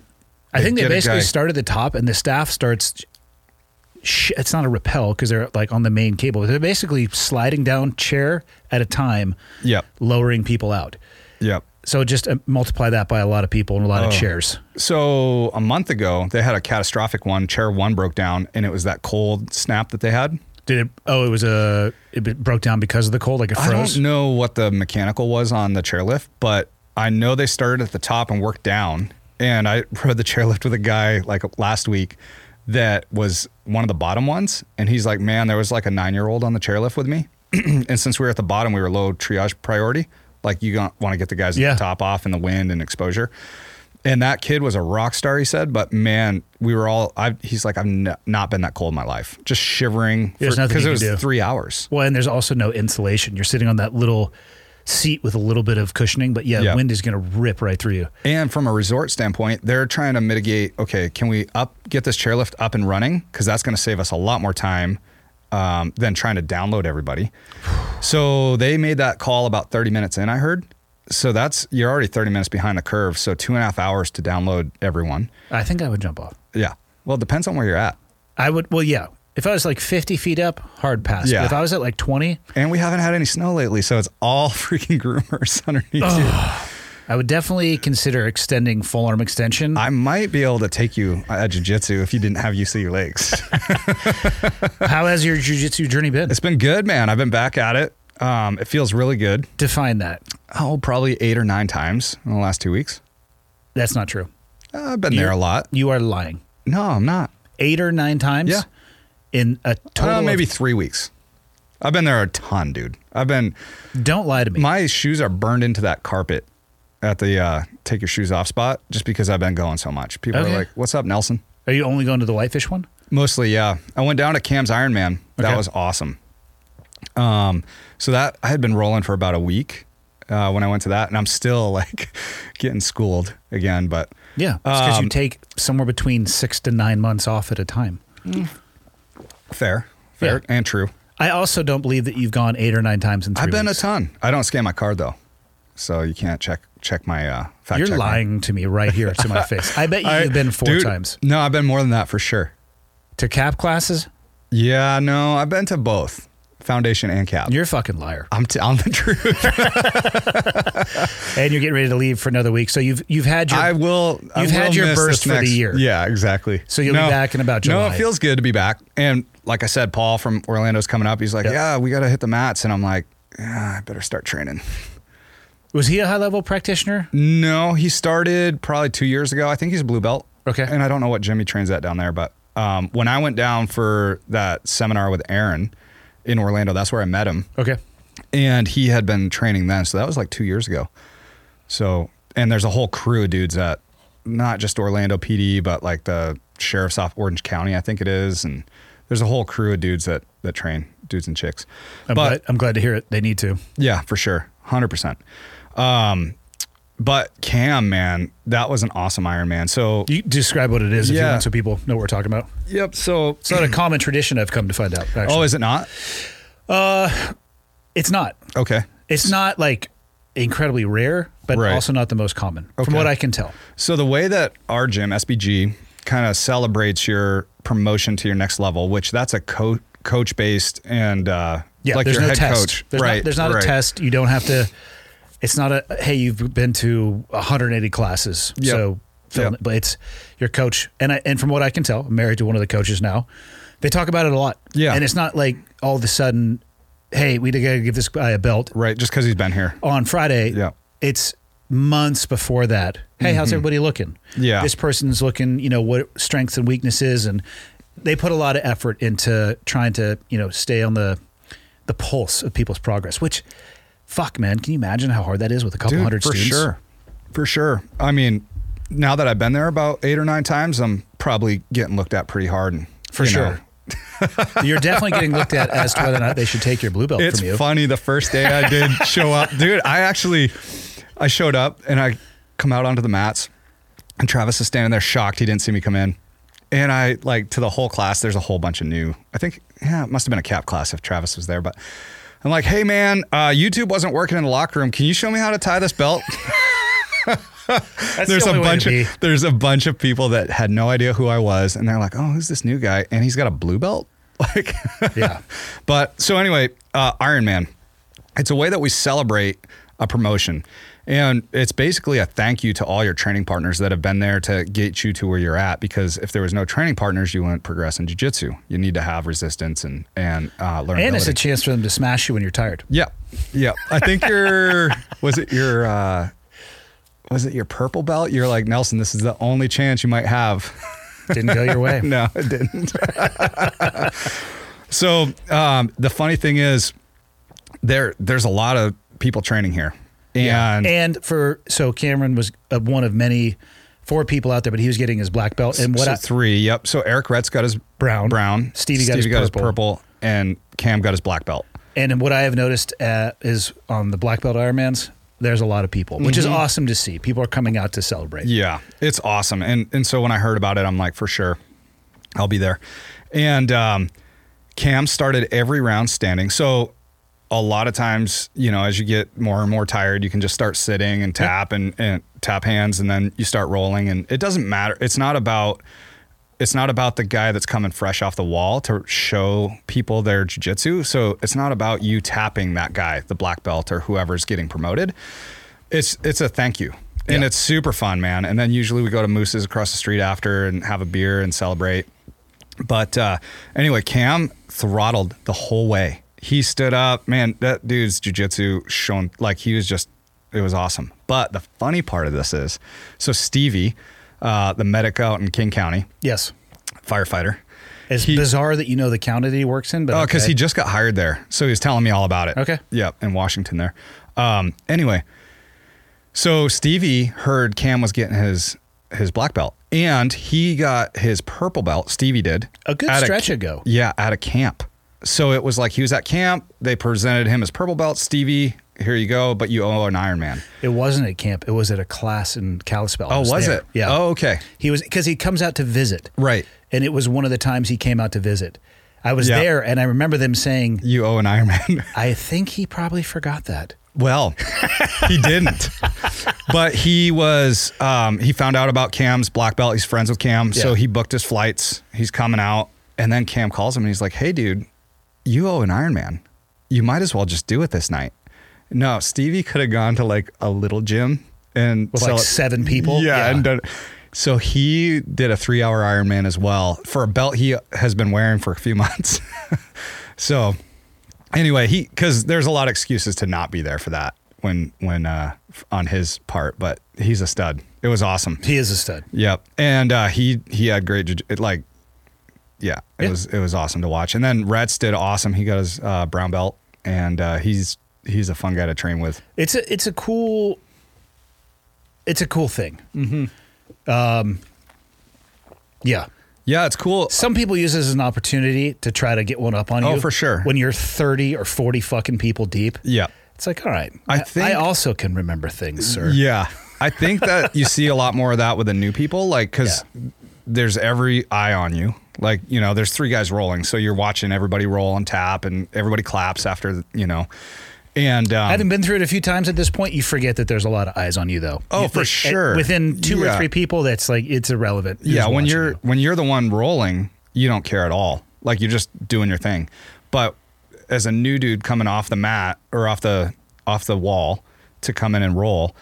Speaker 1: I think they basically start at the top, and the staff starts. Sh- it's not a rappel because they're like on the main cable. They're basically sliding down chair at a time,
Speaker 4: Yep.
Speaker 1: lowering people out.
Speaker 4: Yep.
Speaker 1: So just uh, multiply that by a lot of people and a lot
Speaker 4: Oh.
Speaker 1: of chairs.
Speaker 4: So a month ago they had a catastrophic one. Chair one broke down and it was that cold snap that they had.
Speaker 1: Did it? Oh, it was a. It broke down because of the cold, like it froze.
Speaker 4: I don't know what the mechanical was on the chairlift, but I know they started at the top and worked down. And I (laughs) rode the chairlift with a guy like last week that was one of the bottom ones. And he's like, man, there was like a nine year old on the chairlift with me. (clears throat) and since we were at the bottom, we were low triage priority. Like you want to get the guys
Speaker 1: Yeah.
Speaker 4: at the top off in the wind and exposure. And that kid was a rock star, he said. But man, we were all. I, he's like, I've n- not been that cold in my life. Just shivering
Speaker 1: There's nothing
Speaker 4: because it was
Speaker 1: do.
Speaker 4: three hours.
Speaker 1: Well, and there's also no insulation. You're sitting on that little seat with a little bit of cushioning, but yeah,
Speaker 4: Yeah.
Speaker 1: wind is going to rip right through you.
Speaker 4: And from a resort standpoint, they're trying to mitigate. Okay, can we up get this chairlift up and running? Because that's going to save us a lot more time um, than trying to download everybody. So they made that call about 30 minutes in. I heard. So that's you're already 30 minutes behind the curve. So two and a half hours to download everyone.
Speaker 1: I think I would jump off.
Speaker 4: Yeah. Well, it depends on where you're at.
Speaker 1: I would. Well, yeah. If I was like 50 feet up, hard pass.
Speaker 4: Yeah.
Speaker 1: But if I was at like 20,
Speaker 4: And we haven't had any snow lately, so it's all (laughs) freaking groomers (laughs) underneath you.
Speaker 1: I would definitely consider extending full arm extension.
Speaker 4: I might be able to take you at jujitsu if you didn't have your legs. (laughs)
Speaker 1: How has your jujitsu journey been?
Speaker 4: it's been good, man. I've been back at it. Um, it feels really good.
Speaker 1: Define that.
Speaker 4: Oh, probably eight or nine times in the last two weeks.
Speaker 1: That's not true.
Speaker 4: Uh, I've been there a lot.
Speaker 1: You are lying.
Speaker 4: No, I'm not.
Speaker 1: Eight or nine times.
Speaker 4: Yeah.
Speaker 1: In a total.
Speaker 4: Uh,
Speaker 1: of-
Speaker 4: maybe three weeks. I've been there a ton, dude. I've been.
Speaker 1: don't lie to me.
Speaker 4: My shoes are burned into that carpet at the uh, take your shoes off spot just because I've been going so much. People
Speaker 1: Okay.
Speaker 4: are like, "What's up, Nelson?"
Speaker 1: are you only going to the whitefish one?
Speaker 4: Mostly, yeah. I went down to Cam's Ironman. That
Speaker 1: Okay.
Speaker 4: was awesome. Um, so that I had been rolling for about a week uh, when I went to that, and I'm still (laughs) like getting schooled again. But
Speaker 1: Yeah, because you
Speaker 4: Um,
Speaker 1: take somewhere between six to nine months off at a time.
Speaker 4: Fair, fair,
Speaker 1: Yeah.
Speaker 4: and true.
Speaker 1: I also don't believe that you've gone eight or nine times in 3
Speaker 4: I've been
Speaker 1: weeks.
Speaker 4: a ton. I don't scan my card though, so you can't check check my uh, fact.
Speaker 1: You're
Speaker 4: me.
Speaker 1: lying to me right here to my face. I bet (laughs) you
Speaker 4: I-
Speaker 1: have been four
Speaker 4: dude,
Speaker 1: times
Speaker 4: No, I've been more than that for sure.
Speaker 1: to cap classes.
Speaker 4: Yeah, no, I've been to both foundation and cap.
Speaker 1: You're a fucking liar,
Speaker 4: I'm telling the truth. (laughs)
Speaker 1: and you're getting ready to leave for another week. So you've you've had your
Speaker 4: I will.
Speaker 1: You've had
Speaker 4: will
Speaker 1: your burst for the year.
Speaker 4: Yeah, exactly.
Speaker 1: So you'll be back in about
Speaker 4: No,
Speaker 1: July.
Speaker 4: it feels good to be back. And like I said, Paul from Orlando's coming up. He's like,
Speaker 1: Yep.
Speaker 4: "Yeah, we got to hit the mats," and I'm like, "Yeah, I better start training."
Speaker 1: was he a high level practitioner?
Speaker 4: No, he started probably two years ago. I think he's a blue belt.
Speaker 1: Okay.
Speaker 4: And I don't know what Jimmy trains at down there, but um, when I went down for that seminar with Aaron in Orlando, that's where I met him.
Speaker 1: Okay,
Speaker 4: and he had been training then. So that was like two years ago. So and there's a whole crew of dudes at not just orlando pd but like the sheriff's off orange county i think it is. And there's a whole crew of dudes that that train dudes and chicks.
Speaker 1: I'm
Speaker 4: but
Speaker 1: glad, I'm glad to hear it. They need to.
Speaker 4: yeah for sure. 100% um but cam man that was an awesome Iron Man. so
Speaker 1: You describe what it is if you
Speaker 4: Yeah.
Speaker 1: want, so people know what we're talking about.
Speaker 4: yep so
Speaker 1: It's not a common tradition. I've come to find out. Actually.
Speaker 4: oh is it not Uh,
Speaker 1: it's not.
Speaker 4: okay
Speaker 1: It's not like incredibly rare, but
Speaker 4: Right.
Speaker 1: also not the most common, from what I can tell.
Speaker 4: So the way that our gym SBG kind of celebrates your promotion to your next level, which that's a co- coach based and uh,
Speaker 1: Yeah,
Speaker 4: like
Speaker 1: there's
Speaker 4: your
Speaker 1: no
Speaker 4: head
Speaker 1: test.
Speaker 4: coach,
Speaker 1: There's
Speaker 4: right?
Speaker 1: Not, there's not
Speaker 4: right.
Speaker 1: a test. You don't have to. It's not a hey, you've been to 180 classes,
Speaker 4: Yep.
Speaker 1: so fill
Speaker 4: Yep.
Speaker 1: in- but it's your coach, and I, and from what I can tell, I'm married to one of the coaches now. They talk about it a lot.
Speaker 4: Yeah.
Speaker 1: and it's not like all of a sudden, hey, we got to give this guy a belt
Speaker 4: Right, just because he's been here.
Speaker 1: on Friday.
Speaker 4: Yeah.
Speaker 1: It's months before that. Hey, how's everybody looking?
Speaker 4: Mm-hmm. Yeah.
Speaker 1: This person's looking, you know, what strengths and weaknesses and they put a lot of effort into trying to, you know, stay on the the pulse of people's progress, which fuck man, can you imagine how hard that is with a couple
Speaker 4: Dude,
Speaker 1: hundred
Speaker 4: for
Speaker 1: students?
Speaker 4: sure, for sure. I mean, now that I've been there about eight or nine times, I'm probably getting looked at pretty hard. And,
Speaker 1: For sure.
Speaker 4: know, (laughs)
Speaker 1: You're definitely getting looked at as to whether or not they should take your blue belt
Speaker 4: it's
Speaker 1: from you.
Speaker 4: It's funny. The first day I did (laughs) show up, dude. I actually, I showed up and I come out onto the mats, and Travis is standing there shocked he didn't see me come in. And I like to the whole class. There's a whole bunch of new. I think yeah, it must have been a cap class if Travis was there. But I'm like, hey man, uh, YouTube wasn't working in the locker room. Can you show me how to tie this belt? (laughs) (laughs) There's
Speaker 1: the
Speaker 4: a bunch of there's a bunch of people that had no idea who I was, and they're like, oh, who's this new guy? And he's got a blue belt. (laughs) Like,
Speaker 1: Yeah.
Speaker 4: But so anyway, uh, Iron Man, it's a way that we celebrate a promotion. And it's basically a thank you to all your training partners that have been there to get you to where you're at. Because if there was no training partners, you wouldn't progress in jiu-jitsu. You need to have resistance and and uh, learn.
Speaker 1: and it's a chance for them to smash you when you're tired.
Speaker 4: yeah, yeah. I think your (laughs) was it your uh, was it your purple belt? You're like Nelson. This is the only chance you might have.
Speaker 1: Didn't go your way. (laughs)
Speaker 4: no, it didn't. (laughs) so um, the funny thing is, there there's a lot of people training here, and
Speaker 1: And for so Cameron was uh, one of many four people out there, but he was getting his black belt. And what
Speaker 4: so
Speaker 1: I,
Speaker 4: three. Yep. So Eric Retz got his
Speaker 1: Brown.
Speaker 4: brown.
Speaker 1: Stevie got his purple.
Speaker 4: purple, and Cam got his black belt.
Speaker 1: And what I have noticed uh, is on the black belt Ironmans, there's a lot of people, which is awesome to see. People are coming out to celebrate.
Speaker 4: Mm-hmm. Yeah, it's awesome. And and so when I heard about it, I'm like, for sure, I'll be there. And um, Cam started every round standing. So a lot of times, you know, as you get more and more tired, you can just start sitting and tap and, and tap hands, and then you start rolling. And it doesn't matter. It's not about it's not about the guy that's coming fresh off the wall to show people their jujitsu. So it's not about you tapping that guy, the black belt or whoever's getting promoted. It's it's a thank you. And
Speaker 1: Yeah.
Speaker 4: it's super fun, man. And then usually we go to Moose's across the street after and have a beer and celebrate. But uh, anyway, Cam throttled the whole way. He stood up, man. That dude's jujitsu shown like he was just, it was awesome. But the funny part of this is, so Stevie, uh, the medic out in King County,
Speaker 1: Yes.
Speaker 4: firefighter.
Speaker 1: It's
Speaker 4: He-
Speaker 1: bizarre that you know the county that he works in, but
Speaker 4: Oh, because
Speaker 1: okay.
Speaker 4: he just got hired there, so he was telling me all about it.
Speaker 1: Okay.
Speaker 4: Yep, in Washington there. Um, anyway, so Stevie heard Cam was getting his his black belt, and he got his purple belt. Stevie did
Speaker 1: A good stretch
Speaker 4: ca-
Speaker 1: ago.
Speaker 4: Yeah, at a camp. So it was like he was at camp. They presented him as purple belt. Stevie, here you go, but you owe an Ironman.
Speaker 1: It wasn't at camp. It was at a class in Kalispell.
Speaker 4: Oh, was
Speaker 1: there.
Speaker 4: it?
Speaker 1: Yeah.
Speaker 4: Oh, okay.
Speaker 1: He was because he comes out to visit.
Speaker 4: Right.
Speaker 1: And it was one of the times he came out to visit. I was
Speaker 4: Yeah.
Speaker 1: there, and I remember them saying,
Speaker 4: You owe an Ironman. (laughs)
Speaker 1: "I think he probably forgot that."
Speaker 4: Well, he didn't. But he was um, he found out about Cam's black belt. He's friends with Cam. So he booked his flights. He's coming out. And then Cam calls him and he's like, Hey dude, you owe an Ironman. You might as well just do it this night. No, Stevie could have gone to like a little gym and
Speaker 1: With, like,
Speaker 4: it-
Speaker 1: seven people?
Speaker 4: Yeah,
Speaker 1: Yeah.
Speaker 4: and done so he did a three hour Ironman as well for a belt he has been wearing for a few (laughs) months. so anyway, he because there's a lot of excuses to not be there for that when when uh on his part, but he's a stud. It was awesome.
Speaker 1: He is a stud.
Speaker 4: Yep, and uh, he he had great like yeah, it
Speaker 1: Yeah.
Speaker 4: was it was awesome to watch. And then Reds did awesome. He got his uh, brown belt, and uh, he's he's a fun guy to train with.
Speaker 1: It's a it's a cool it's a cool thing. Mm-hmm. Um, yeah.
Speaker 4: Yeah, it's cool.
Speaker 1: Some people use this as an opportunity to try to get one up on you.
Speaker 4: Oh, for sure.
Speaker 1: When you're 30 or 40 fucking people deep.
Speaker 4: Yeah.
Speaker 1: It's like, all right.
Speaker 4: I
Speaker 1: I,
Speaker 4: think-
Speaker 1: I also can remember things, sir.
Speaker 4: Yeah. I think that you see a lot more of that with the new people, like, because (laughs) there's every eye on you. Like, you know, there's three guys rolling. So you're watching everybody roll and tap, and everybody claps after, you know. And um,
Speaker 1: Having been through it a few times at this point, you forget that there's a lot of eyes on you, though.
Speaker 4: Oh,
Speaker 1: You-
Speaker 4: for
Speaker 1: like,
Speaker 4: sure.
Speaker 1: Within two or three people, that's like it's irrelevant.
Speaker 4: yeah, when you're
Speaker 1: you.
Speaker 4: when you're the one rolling, you don't care at all. Like you're just doing your thing. But as a new dude coming off the mat or off the off the wall to come in and roll,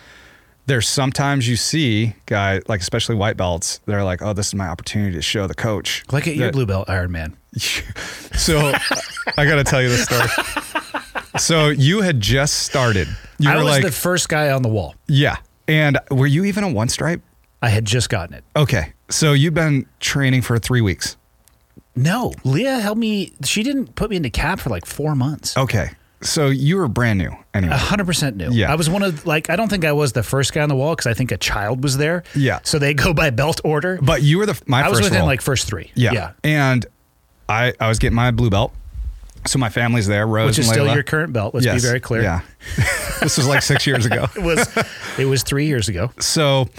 Speaker 4: there's sometimes you see guy like especially white belts, they're like, "Oh, this is my opportunity to show the coach."
Speaker 1: like at your blue belt Iron Man. (laughs)
Speaker 4: So I got to tell you this story. So you had just started. You
Speaker 1: I
Speaker 4: were
Speaker 1: was
Speaker 4: like,
Speaker 1: the first guy on the wall.
Speaker 4: yeah. And were you even a one stripe?
Speaker 1: I had just gotten it.
Speaker 4: Okay. So you've been training for three weeks.
Speaker 1: No, Leah helped me. She didn't put me into cap for like four months.
Speaker 4: Okay. So you were brand new anyway.
Speaker 1: A hundred percent new.
Speaker 4: Yeah.
Speaker 1: I was one of like I don't think I was the first guy on the wall because I think a child was there.
Speaker 4: Yeah.
Speaker 1: So they go by belt order.
Speaker 4: But you were the my
Speaker 1: I was within
Speaker 4: roll.
Speaker 1: like first three.
Speaker 4: yeah.
Speaker 1: Yeah.
Speaker 4: And I I was getting my blue belt. So my family's there, Rose
Speaker 1: Which is still your current belt. Let's
Speaker 4: Yes.
Speaker 1: be very clear.
Speaker 4: Yeah. (laughs) this was like six years ago. (laughs)
Speaker 1: It was it was three years ago.
Speaker 4: So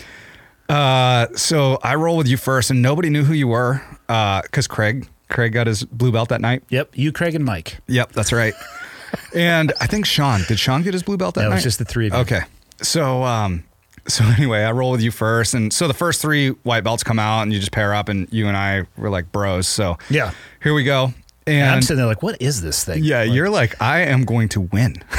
Speaker 4: uh so I roll with you first and nobody knew who you were. Uh because Craig Craig got his blue belt that night.
Speaker 1: Yep. You, Craig, and Mike.
Speaker 4: Yep, that's right. And I think Sean did Sean get his blue belt that
Speaker 1: No, it
Speaker 4: night?
Speaker 1: was just the three of you.
Speaker 4: Okay. So um so (laughs) anyway, I roll with you first and so the first three white belts come out and you just pair up and you and I were like bros. So
Speaker 1: Yeah.
Speaker 4: here we go.
Speaker 1: And I'm sitting there like, what is this thing?
Speaker 4: yeah,
Speaker 1: Like,
Speaker 4: you're like, I am going to win. (laughs)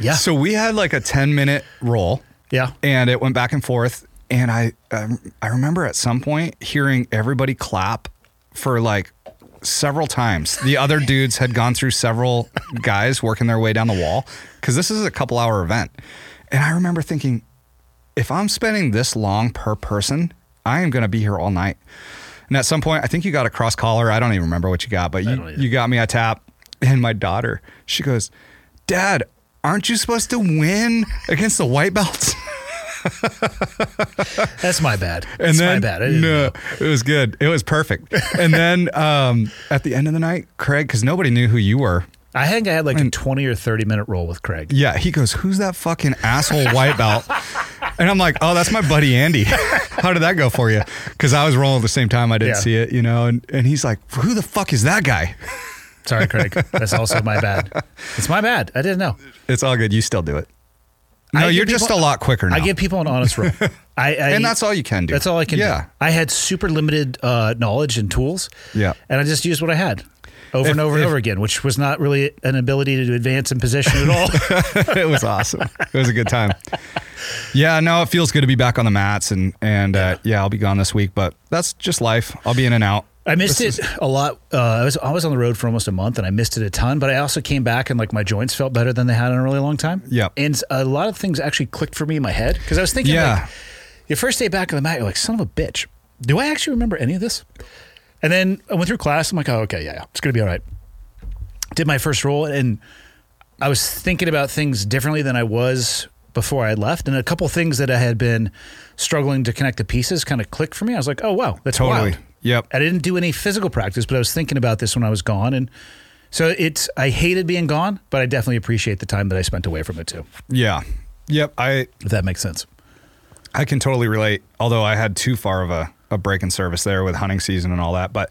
Speaker 1: Yeah.
Speaker 4: So we had like a 10 minute roll.
Speaker 1: Yeah.
Speaker 4: And it went back and forth. And I, um, I remember at some point hearing everybody clap for like several times. The other dudes had gone through several guys working their way down the wall because this is a couple hour event. And I remember thinking, if I'm spending this long per person, I am going to be here all night. And at some point, I think you got a cross collar. I don't even remember what you got, but you, you got me a tap. And my daughter, she goes, Dad, aren't you supposed to win against the white belts? (laughs) (laughs)
Speaker 1: That's my bad.
Speaker 4: And
Speaker 1: That's
Speaker 4: then,
Speaker 1: my bad.
Speaker 4: No,
Speaker 1: know.
Speaker 4: it was good. It was perfect. and then (laughs) um, at the end of the night, Craig, because nobody knew who you were.
Speaker 1: I think I had like a 20 or 30 minute roll with Craig.
Speaker 4: Yeah, he goes, "Who's that fucking asshole white belt?" (laughs) And I'm like, "Oh, that's my buddy Andy." How did that go for you? Because I was rolling at the same time. I didn't
Speaker 1: Yeah.
Speaker 4: see it, you know. And and he's like, "Who the fuck is that guy?"
Speaker 1: Sorry, Craig. That's also my bad. It's my bad. I didn't know.
Speaker 4: It's all good. You still do it. No,
Speaker 1: I
Speaker 4: you're just a lot quicker now.
Speaker 1: I give people an honest roll. (laughs) I, I
Speaker 4: and that's all you can do.
Speaker 1: That's all I can
Speaker 4: yeah.
Speaker 1: do. I had super limited uh, knowledge and tools.
Speaker 4: Yeah.
Speaker 1: And I just used what I had over
Speaker 4: If-
Speaker 1: and over
Speaker 4: if-
Speaker 1: and over again, which was not really an ability to advance in position at all. (laughs)
Speaker 4: it was awesome. It was a good time. Yeah, no, it feels good to be back on the mats, and and uh, yeah, I'll be gone this week, but that's just life. I'll be in and out.
Speaker 1: I missed it a lot. Uh, I was I was on the road for almost a month, and I missed it a ton. But I also came back, and like my joints felt better than they had in a really long time.
Speaker 4: Yep.
Speaker 1: and a lot of things actually clicked for me in my head because I was thinking,
Speaker 4: Yeah.
Speaker 1: like, your first day back on the mat, you're like, son of a bitch. Do I actually remember any of this? And then I went through class. I'm like, oh, okay, yeah, yeah, it's gonna be all right. Did my first roll, and I was thinking about things differently than I was before I left, and a couple things that I had been struggling to connect the pieces kind of clicked for me. I was like, oh wow, that's
Speaker 4: Totally.
Speaker 1: wild.
Speaker 4: Yep.
Speaker 1: I didn't do any physical practice, but I was thinking about this when I was gone, and So it's I hated being gone, but I definitely appreciate the time that I spent away from it too.
Speaker 4: Yeah. Yep. I
Speaker 1: If that makes sense.
Speaker 4: I can totally relate. Although I had too far of a, a break in service there with hunting season and all that. But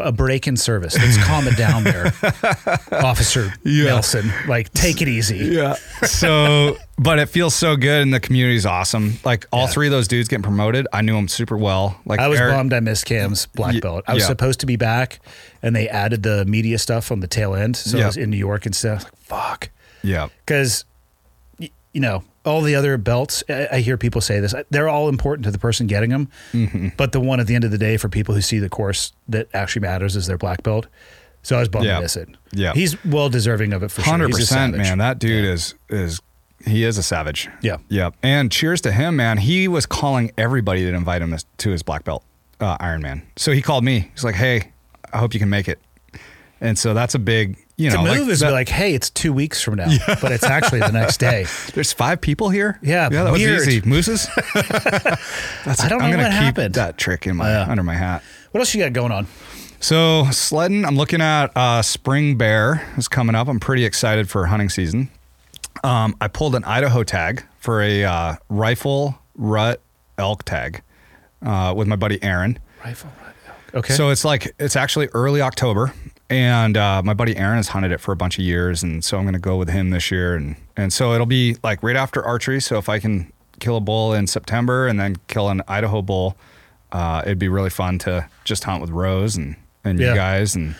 Speaker 1: A break in service. Let's calm it down there, (laughs) Officer
Speaker 4: Yeah.
Speaker 1: Nelson. Like, take it easy.
Speaker 4: yeah. So, but it feels so good and the community's awesome. Like all
Speaker 1: Yeah.
Speaker 4: three of those dudes getting promoted, I knew them super well. Like
Speaker 1: I was
Speaker 4: Eric-
Speaker 1: bummed I missed Cam's black
Speaker 4: Ye-
Speaker 1: belt. I was
Speaker 4: yeah.
Speaker 1: supposed to be back, and they added the media stuff on the tail end. So I was in New York instead. I was like, fuck.
Speaker 4: Yeah.
Speaker 1: Because, you know, all the other belts, I, I hear people say this, they're all important to the person getting them.
Speaker 4: Mm-hmm.
Speaker 1: But the one at the end of the day for people who see the course that actually matters is their black belt. So I was bummed
Speaker 4: Yeah.
Speaker 1: to miss it.
Speaker 4: Yeah.
Speaker 1: He's well deserving of it for sure. 100%,
Speaker 4: man. That dude is is he is a savage.
Speaker 1: Yeah.
Speaker 4: Yep. And cheers to him, man. He was calling everybody that invite him to his black belt uh, Iron Man. So he called me. He's like, "Hey, I hope you can make it." And so that's a big, you
Speaker 1: The
Speaker 4: know,
Speaker 1: move is
Speaker 4: that-
Speaker 1: be like, hey, it's two weeks from now, but it's actually the next day. (laughs)
Speaker 4: There's five people here.
Speaker 1: Yeah,
Speaker 4: yeah, that
Speaker 1: weird.
Speaker 4: was easy. Mooses. (laughs) That's,
Speaker 1: I don't
Speaker 4: I'm
Speaker 1: know what
Speaker 4: keep
Speaker 1: happened.
Speaker 4: that trick in my
Speaker 1: Yeah.
Speaker 4: under my hat.
Speaker 1: What else you got going on?
Speaker 4: So sledding, I'm looking at uh, spring bear is coming up. I'm pretty excited for hunting season. Um, I pulled an Idaho tag for a uh, rifle rut elk tag uh, with my buddy Aaron.
Speaker 1: Rifle. rut elk. Okay.
Speaker 4: So it's like it's actually early October, and uh, my buddy Aaron has hunted it for a bunch of years, and so I'm going to go with him this year, and and so it'll be like right after archery. So if I can kill a bull in September and then kill an Idaho bull, uh, it'd be really fun to just hunt with Rose and and
Speaker 1: Yeah.
Speaker 4: you guys and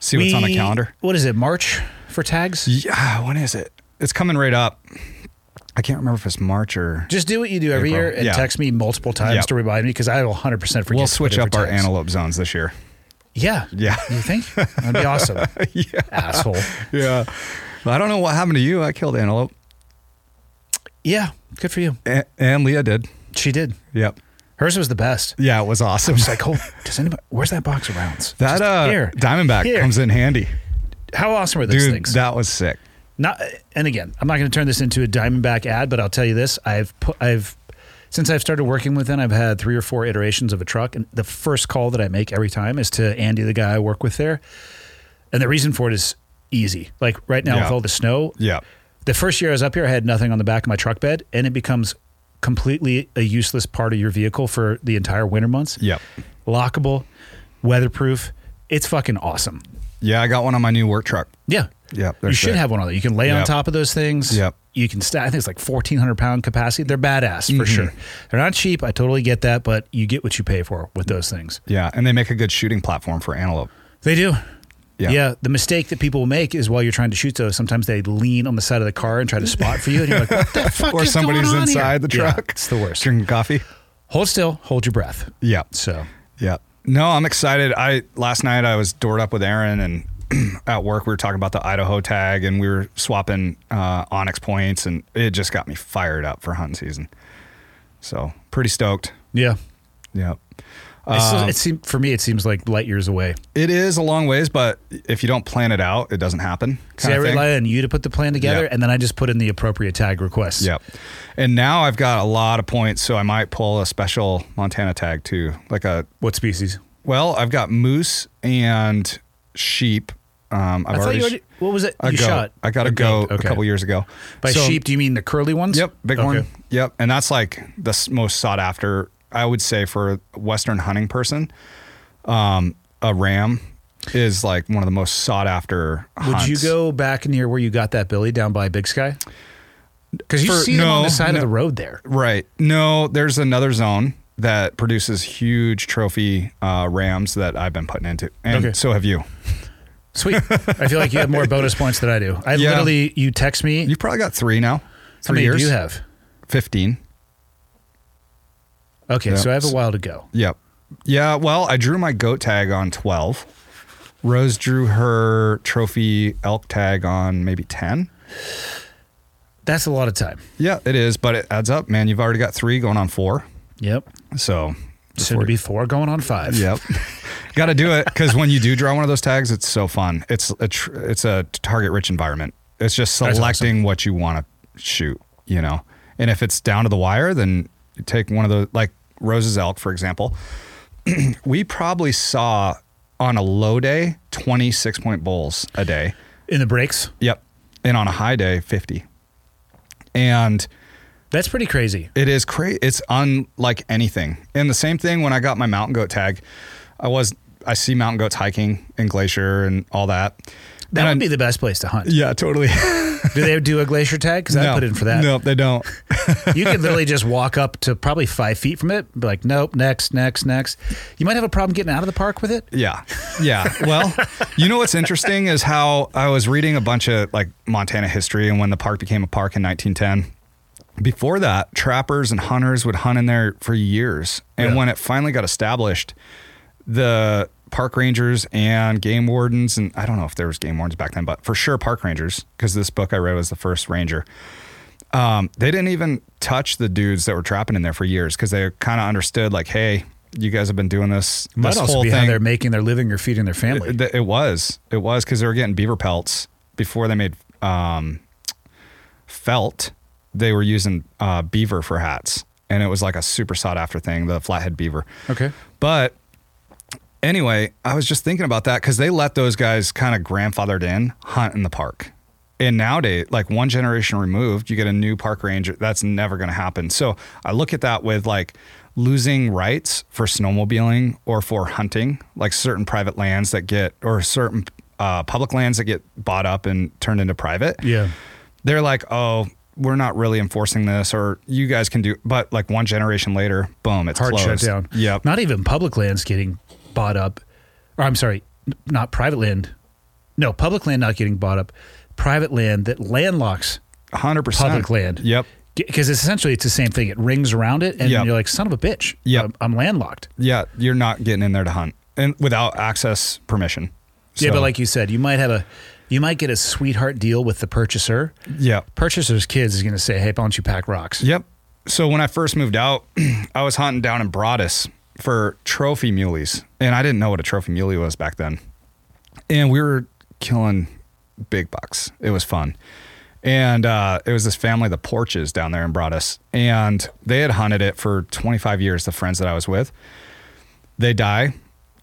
Speaker 4: see what's on the calendar.
Speaker 1: What is it? March for tags?
Speaker 4: Yeah, when is it? It's coming right up. I can't remember if it's March or.
Speaker 1: Just do what you do every
Speaker 4: April.
Speaker 1: year and
Speaker 4: Yeah.
Speaker 1: text me multiple times
Speaker 4: Yep.
Speaker 1: to remind me because I will 100% forget.
Speaker 4: We'll switch up our
Speaker 1: tags.
Speaker 4: antelope zones this year.
Speaker 1: Yeah.
Speaker 4: Yeah.
Speaker 1: You think? That'd be (laughs) awesome.
Speaker 4: yeah.
Speaker 1: Asshole.
Speaker 4: Yeah. I don't know what happened to you. I killed antelope.
Speaker 1: Yeah. Good for you.
Speaker 4: A- and Leah did.
Speaker 1: She did.
Speaker 4: Yep.
Speaker 1: Hers was the best.
Speaker 4: Yeah, it was awesome.
Speaker 1: It's like, oh, does anybody, where's that box of rounds?
Speaker 4: that
Speaker 1: Just
Speaker 4: uh,
Speaker 1: here.
Speaker 4: Diamondback
Speaker 1: Here.
Speaker 4: comes in handy,
Speaker 1: How awesome are those
Speaker 4: dude.
Speaker 1: things?
Speaker 4: That was sick.
Speaker 1: Not, and again, I'm not going to turn this into a Diamondback ad, but I'll tell you this: I've put, I've since I've started working with them, I've had three or four iterations of a truck, and the first call that I make every time is to Andy, the guy I work with there, and the reason for it is easy. Like right now
Speaker 4: Yeah.
Speaker 1: with all the snow,
Speaker 4: Yeah.
Speaker 1: the first year I was up here, I had nothing on the back of my truck bed, and it becomes completely a useless part of your vehicle for the entire winter months.
Speaker 4: Yep.
Speaker 1: Lockable, weatherproof. It's fucking awesome.
Speaker 4: Yeah, I got one on my new work truck.
Speaker 1: Yeah.
Speaker 4: Yep, they're
Speaker 1: You should
Speaker 4: sick.
Speaker 1: have one of those. You can lay on top of those things.
Speaker 4: Yep.
Speaker 1: You can stack. I think it's like 1,400 pound capacity. They're badass for
Speaker 4: Mm-hmm.
Speaker 1: sure. They're not cheap. I totally get that, but you get what you pay for with those things.
Speaker 4: Yeah, and they make a good shooting platform for antelope.
Speaker 1: They do.
Speaker 4: Yeah.
Speaker 1: Yeah. The mistake that people make is while you're trying to shoot those, sometimes they lean on the side of the car and try to spot for you. And you're like, what the (laughs) fuck
Speaker 4: Or
Speaker 1: is
Speaker 4: somebody's
Speaker 1: going on here?"
Speaker 4: inside the
Speaker 1: Yeah,
Speaker 4: truck.
Speaker 1: it's the worst.
Speaker 4: Drinking coffee.
Speaker 1: Hold still, hold your breath.
Speaker 4: Yeah.
Speaker 1: So,
Speaker 4: Yeah. No, I'm excited. I last night I was doored up with Aaron and (clears throat) at work we were talking about the Idaho tag and we were swapping uh, onX points and it just got me fired up for hunting season. So pretty stoked.
Speaker 1: yeah.
Speaker 4: Yep.
Speaker 1: Still-
Speaker 4: Um,
Speaker 1: it seem, for me, it seems like light years away.
Speaker 4: It is a long ways, but if you don't plan it out, it doesn't happen.
Speaker 1: See, I rely on you to put the plan together,
Speaker 4: Yep.
Speaker 1: and then I just put in the appropriate tag requests.
Speaker 4: Yep. And now I've got a lot of points, so I might pull a special Montana tag too. Like a
Speaker 1: What species?
Speaker 4: well, I've got moose and sheep. Um, I've
Speaker 1: I thought
Speaker 4: already
Speaker 1: you already. What was it?
Speaker 4: a
Speaker 1: you
Speaker 4: goat.
Speaker 1: shot.
Speaker 4: I got a, goat a
Speaker 1: Okay.
Speaker 4: couple years ago.
Speaker 1: By
Speaker 4: So-
Speaker 1: sheep, do you mean the curly ones?
Speaker 4: Yep, bighorn.
Speaker 1: Okay.
Speaker 4: Yep, and that's like the most sought after. I would say for a Western hunting person, um, a ram is like one of the most sought after.
Speaker 1: Would you go back near where you got that Billy down by Big Sky? Because you
Speaker 4: For-
Speaker 1: see them on the side
Speaker 4: no.
Speaker 1: of the road there.
Speaker 4: Right. No, there's another zone that produces huge trophy uh, rams that I've been putting into, and
Speaker 1: Okay.
Speaker 4: so have you.
Speaker 1: Sweet. I feel like you have more bonus points than I do. I
Speaker 4: Yeah.
Speaker 1: literally, you text me.
Speaker 4: You've probably got three now.
Speaker 1: how
Speaker 4: Three
Speaker 1: many
Speaker 4: years.
Speaker 1: do you have?
Speaker 4: Fifteen.
Speaker 1: Okay, so I have a while to go.
Speaker 4: Yep. Yeah. Well, I drew my goat tag on twelve. Rose drew her trophy elk tag on maybe ten.
Speaker 1: That's a lot of time.
Speaker 4: Yeah, it is, but it adds up, man. You've already got three going on four.
Speaker 1: Yep.
Speaker 4: So,
Speaker 1: Soon to be four going on five.
Speaker 4: Yep. (laughs) got to do it because when you do draw one of those tags, it's so fun. It's a tr- it's a target rich environment. It's just selecting what you want to shoot, you know. And if it's down to the wire, then you take one of the like Rose's elk, for example. (clears throat) we probably saw on a low day, 26 point bowls a day.
Speaker 1: In the breaks,
Speaker 4: Yep. And on a high day, 50. And
Speaker 1: that's pretty crazy.
Speaker 4: it is crazy. It's unlike anything. And the same thing when I got my mountain goat tag, I was, I see mountain goats hiking in Glacier and all that.
Speaker 1: That
Speaker 4: And
Speaker 1: would
Speaker 4: I-
Speaker 1: be the best place to hunt.
Speaker 4: Yeah, totally.
Speaker 1: Do they do a glacier tag? Because I
Speaker 4: no,
Speaker 1: put in for that.
Speaker 4: No, they don't.
Speaker 1: You could (laughs) literally just walk up to probably five feet from it, be like, nope, next, next, next. You might have a problem getting out of the park with it.
Speaker 4: Yeah. Yeah. Well, you know what's interesting is how I was reading a bunch of like Montana history and when the park became a park in 1910. Before that, trappers and hunters would hunt in there for years. And
Speaker 1: Yeah.
Speaker 4: when it finally got established, the park rangers and game wardens, and I don't know if there was game wardens back then, but for sure park rangers, because this book I read was the first ranger. Um, they didn't even touch the dudes that were trapping in there for years because they kind of understood, like, hey, you guys have been doing this.
Speaker 1: Might
Speaker 4: this
Speaker 1: also
Speaker 4: whole
Speaker 1: be how
Speaker 4: thing.
Speaker 1: they're making their living or feeding their family.
Speaker 4: It, it was. It was because they were getting beaver pelts before they made um, felt. They were using uh, beaver for hats, and it was like a super sought after thing, the flathead beaver.
Speaker 1: okay.
Speaker 4: But anyway, I was just thinking about that because they let those guys kind of grandfathered in hunt in the park. And nowadays, like one generation removed, you get a new park ranger. That's never going to happen. So I look at that with like losing rights for snowmobiling or for hunting, like certain private lands that get, or certain uh, public lands that get bought up and turned into private
Speaker 1: Yeah.
Speaker 4: they're like, oh, we're not really enforcing this, or you guys can do. But like one generation later, boom, it's
Speaker 1: Hard
Speaker 4: closed.
Speaker 1: shutdown.
Speaker 4: Yep.
Speaker 1: Not even public lands getting bought up. Or I'm sorry, not private land. No, public land not getting bought up. Private land that landlocks
Speaker 4: hundred percent
Speaker 1: public land.
Speaker 4: Yep.
Speaker 1: Because essentially it's the same thing. It rings around it, and
Speaker 4: Yep.
Speaker 1: you're like, son of a bitch.
Speaker 4: Yep.
Speaker 1: I'm, I'm landlocked.
Speaker 4: Yeah, you're not getting in there to hunt and without access permission.
Speaker 1: Yeah, but like you said, you might have a, you might get a sweetheart deal with the purchaser.
Speaker 4: Yeah,
Speaker 1: Purchaser's kids is going to say, "Hey, why don't you pack rocks?"
Speaker 4: Yep. So when I first moved out, (clears throat) I was hunting down in Broadus for trophy muleys, and I didn't know what a trophy muley was back then. And we were killing big bucks. It was fun. And uh, it was this family, the Porches, down there and brought us. and they had hunted it for 25 years. The friends that I was with, they die,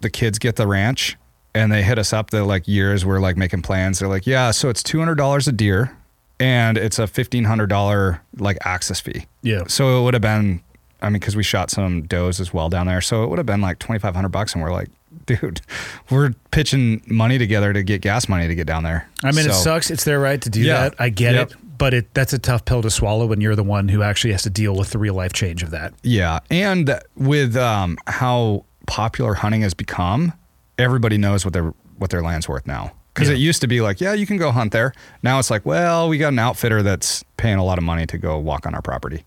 Speaker 4: the kids get the ranch, and they hit us up. The like years we're like making plans. They're like, yeah, so it's two hundred dollars a deer, and it's a fifteen hundred dollar like access fee.
Speaker 1: Yeah.
Speaker 4: So it would have been, I mean, because we shot some does as well down there, so it would have been like twenty five hundred bucks, and we're like, (laughs) dude, we're pitching money together to get gas money to get down there.
Speaker 1: I mean, it sucks. It's their right to do
Speaker 4: Yeah.
Speaker 1: that. I get
Speaker 4: Yep.
Speaker 1: it, but it that's a tough pill to swallow when you're the one who actually has to deal with the real life change of that.
Speaker 4: Yeah, and with um, how popular hunting has become, everybody knows what their what their land's worth now. Because
Speaker 1: Yeah.
Speaker 4: it used to be like, yeah, you can go hunt there. Now it's like, well, we got an outfitter that's paying a lot of money to go walk on our property.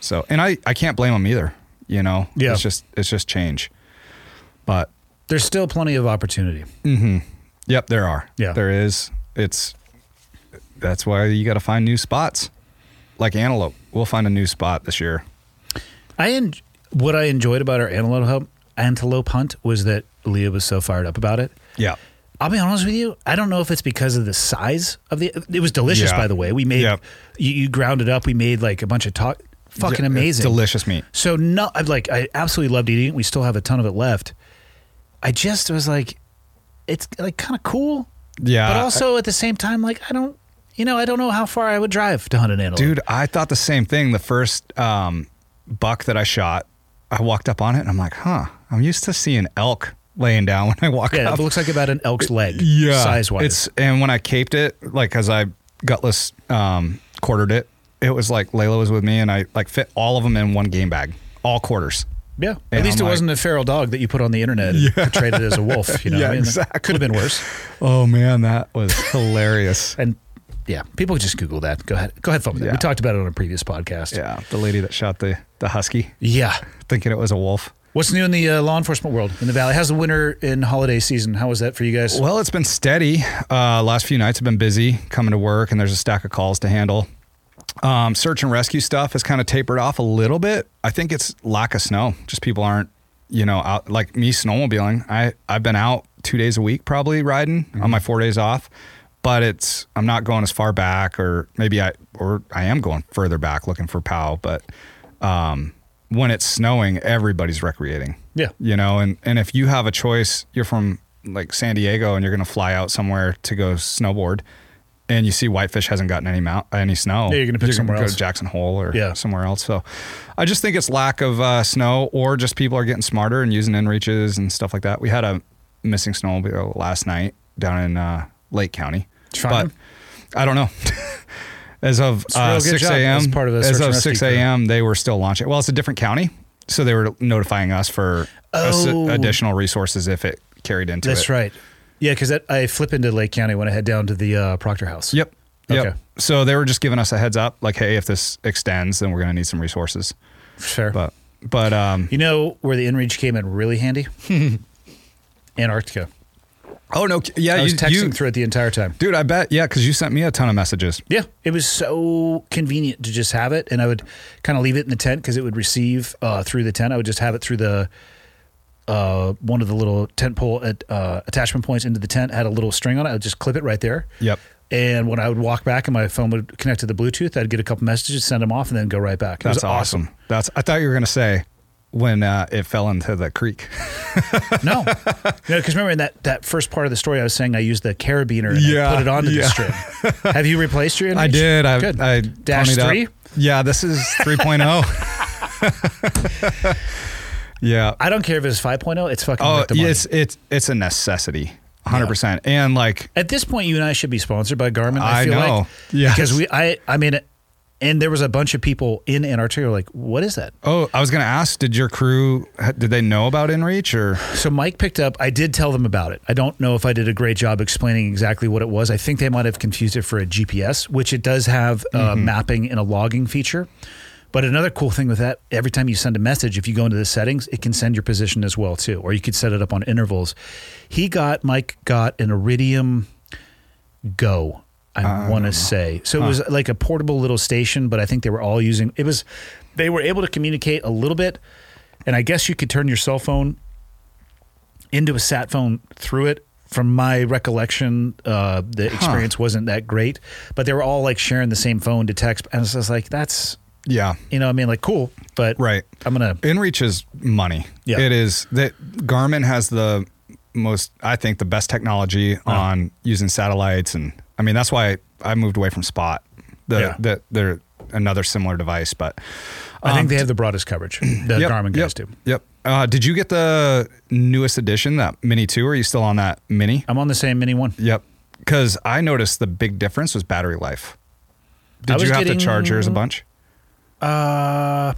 Speaker 4: So, and I I can't blame them either. You know,
Speaker 1: Yeah.
Speaker 4: it's just it's just change. But
Speaker 1: There's still plenty of opportunity. Mm-hmm.
Speaker 4: yep, there are.
Speaker 1: Yeah.
Speaker 4: there is. It's that's why you got to find new spots. Like antelope, we'll find a new spot this year.
Speaker 1: I en- what I enjoyed about our antelope hunt, antelope hunt was that Leah was so fired up about it.
Speaker 4: Yeah.
Speaker 1: I'll be honest with you. I don't know if it's because of the size of the. It was delicious,
Speaker 4: Yeah.
Speaker 1: by the way. We made
Speaker 4: Yep.
Speaker 1: you, you ground it up. We made like a bunch of talk. Fucking amazing,
Speaker 4: delicious meat.
Speaker 1: So no, I like I absolutely loved eating it. We still have a ton of it left. I just was like, it's like kind of cool,
Speaker 4: Yeah,
Speaker 1: but also at the same time, like I don't, you know, I don't know how far I would drive to hunt an antelope.
Speaker 4: Dude, I thought the same thing. The first um, buck that I shot, I walked up on it and I'm like, huh, I'm used to seeing elk laying down when I walk
Speaker 1: yeah,
Speaker 4: up.
Speaker 1: it looks like about an elk's leg,
Speaker 4: yeah,
Speaker 1: size wise.
Speaker 4: It's and when I caped it, like as I gutless um, quartered it, it was like Layla was with me and I like fit all of them in one game bag, all quarters.
Speaker 1: Yeah. At
Speaker 4: And
Speaker 1: least
Speaker 4: I'm
Speaker 1: it
Speaker 4: like-
Speaker 1: wasn't a feral dog that you put on the internet and portrayed it as a wolf. You know, (laughs)
Speaker 4: Yeah,
Speaker 1: I mean,
Speaker 4: exactly.
Speaker 1: Could have been worse.
Speaker 4: Oh man, that was hilarious. (laughs)
Speaker 1: And yeah, people just Google that. Go ahead. Go ahead, phone with that. We talked about it on a previous podcast.
Speaker 4: Yeah, the lady that shot the the husky,
Speaker 1: Yeah. (laughs)
Speaker 4: thinking it was a wolf.
Speaker 1: What's new in the uh, law enforcement world in the valley? How's the winter in holiday season? How was that for you guys?
Speaker 4: Well, it's been steady. Uh, last few nights have been busy coming to work, and there's a stack of calls to handle. Um, search and rescue stuff has kind of tapered off a little bit. I think it's lack of snow. Just people aren't, you know, out like me snowmobiling. I I've been out two days a week probably riding on my four days off, but it's I'm not going as far back, or maybe I or I am going further back looking for POW. But um, when it's snowing, everybody's recreating.
Speaker 1: Yeah.
Speaker 4: You know, and and if you have a choice, you're from like San Diego and you're going to fly out somewhere to go snowboard. And you see Whitefish hasn't gotten any mount any snow.
Speaker 1: Yeah, you're gonna pick somewhere
Speaker 4: go
Speaker 1: else.
Speaker 4: to Jackson Hole or
Speaker 1: Yeah.
Speaker 4: somewhere else. So, I just think it's lack of uh, snow, or just people are getting smarter and using InReaches and stuff like that. We had a missing snowmobile last night down in uh, Lake County,
Speaker 1: Did you find
Speaker 4: but I don't know. (laughs) As of uh, 6 a.m.,
Speaker 1: as part of the
Speaker 4: as of 6 a.m., they were still launching. Well, it's a different county, so they were notifying us for
Speaker 1: Oh.
Speaker 4: additional resources if it carried into
Speaker 1: That's
Speaker 4: it.
Speaker 1: right. Yeah, because I flip into Lake County when I head down to the uh, Proctor House.
Speaker 4: Yep. Yep.
Speaker 1: Okay.
Speaker 4: So they were just giving us a heads up, like, hey, if this extends, then we're going to need some resources.
Speaker 1: Sure.
Speaker 4: But, but, um,
Speaker 1: you know where the InReach came in really handy? (laughs) Antarctica.
Speaker 4: oh no, yeah,
Speaker 1: I was
Speaker 4: you,
Speaker 1: texting
Speaker 4: you-
Speaker 1: through it the entire time.
Speaker 4: dude, I bet, yeah, because you sent me a ton of messages.
Speaker 1: Yeah, it was so convenient to just have it, and I would kind of leave it in the tent because it would receive uh, through the tent. I would just have it through the uh, one of the little tent pole at, uh, attachment points into the tent. Had a little string on it. I would just clip it right there.
Speaker 4: Yep.
Speaker 1: And when I would walk back and my phone would connect to the Bluetooth, I'd get a couple messages, send them off, and then go right back. It was
Speaker 4: That's awesome. That's. I thought you were going to say when uh, it fell into the creek. (laughs)
Speaker 1: No, no, because remember in that, that first part of the story, I was saying I used the carabiner and
Speaker 4: Yeah,
Speaker 1: put it onto
Speaker 4: yeah.
Speaker 1: the string. (laughs) Have you replaced your?
Speaker 4: I did. I,
Speaker 1: Good.
Speaker 4: I
Speaker 1: Dash
Speaker 4: ponied up. Yeah, this is 3.0. (laughs) yeah.
Speaker 1: I don't care if it's 5.0. It's fucking
Speaker 4: Oh,
Speaker 1: worth the money.
Speaker 4: it's it's it's a necessity, 100. percent And like,
Speaker 1: At this point, you and I should be sponsored by Garmin. I,
Speaker 4: I
Speaker 1: feel
Speaker 4: know.
Speaker 1: like
Speaker 4: Yes.
Speaker 1: because we, I, I mean, and there was a bunch of people in Antarctica were like, "What is that?"
Speaker 4: oh, I was going to ask, did your crew did they know about InReach or?
Speaker 1: So Mike picked up. I did tell them about it. I don't know if I did a great job explaining exactly what it was. I think they might have confused it for a GPS, which it does have uh,
Speaker 4: Mm-hmm.
Speaker 1: mapping and a logging feature. But another cool thing with that, every time you send a message, if you go into the settings, it can send your position as well too, or you could set it up on intervals. He got Mike got an Iridium Go. I want to say so. It was like a portable little station, but I think they were all using. It was they were able to communicate a little bit, and I guess you could turn your cell phone into a sat phone through it. From my recollection, uh, the experience wasn't that great, but they were all like sharing the same phone to text, and it's just like that's
Speaker 4: Yeah.
Speaker 1: you know, what I mean, like cool, but
Speaker 4: Right.
Speaker 1: I'm gonna
Speaker 4: InReach is money.
Speaker 1: Yeah.
Speaker 4: It is that Garmin has the most, I think, the best technology on using satellites, and I mean that's why I moved away from Spot. The
Speaker 1: Yeah.
Speaker 4: that they're another similar device, but
Speaker 1: I think
Speaker 4: um,
Speaker 1: they have the broadest coverage. The
Speaker 4: Yep,
Speaker 1: Garmin guys
Speaker 4: yep,
Speaker 1: do.
Speaker 4: Yep. Uh, did you get the newest edition, that Mini Two? Are you still on that Mini?
Speaker 1: I'm on the same Mini one.
Speaker 4: Yep. Because I noticed the big difference was battery life. Did you have
Speaker 1: getting-
Speaker 4: to charge yours a bunch?
Speaker 1: Uh,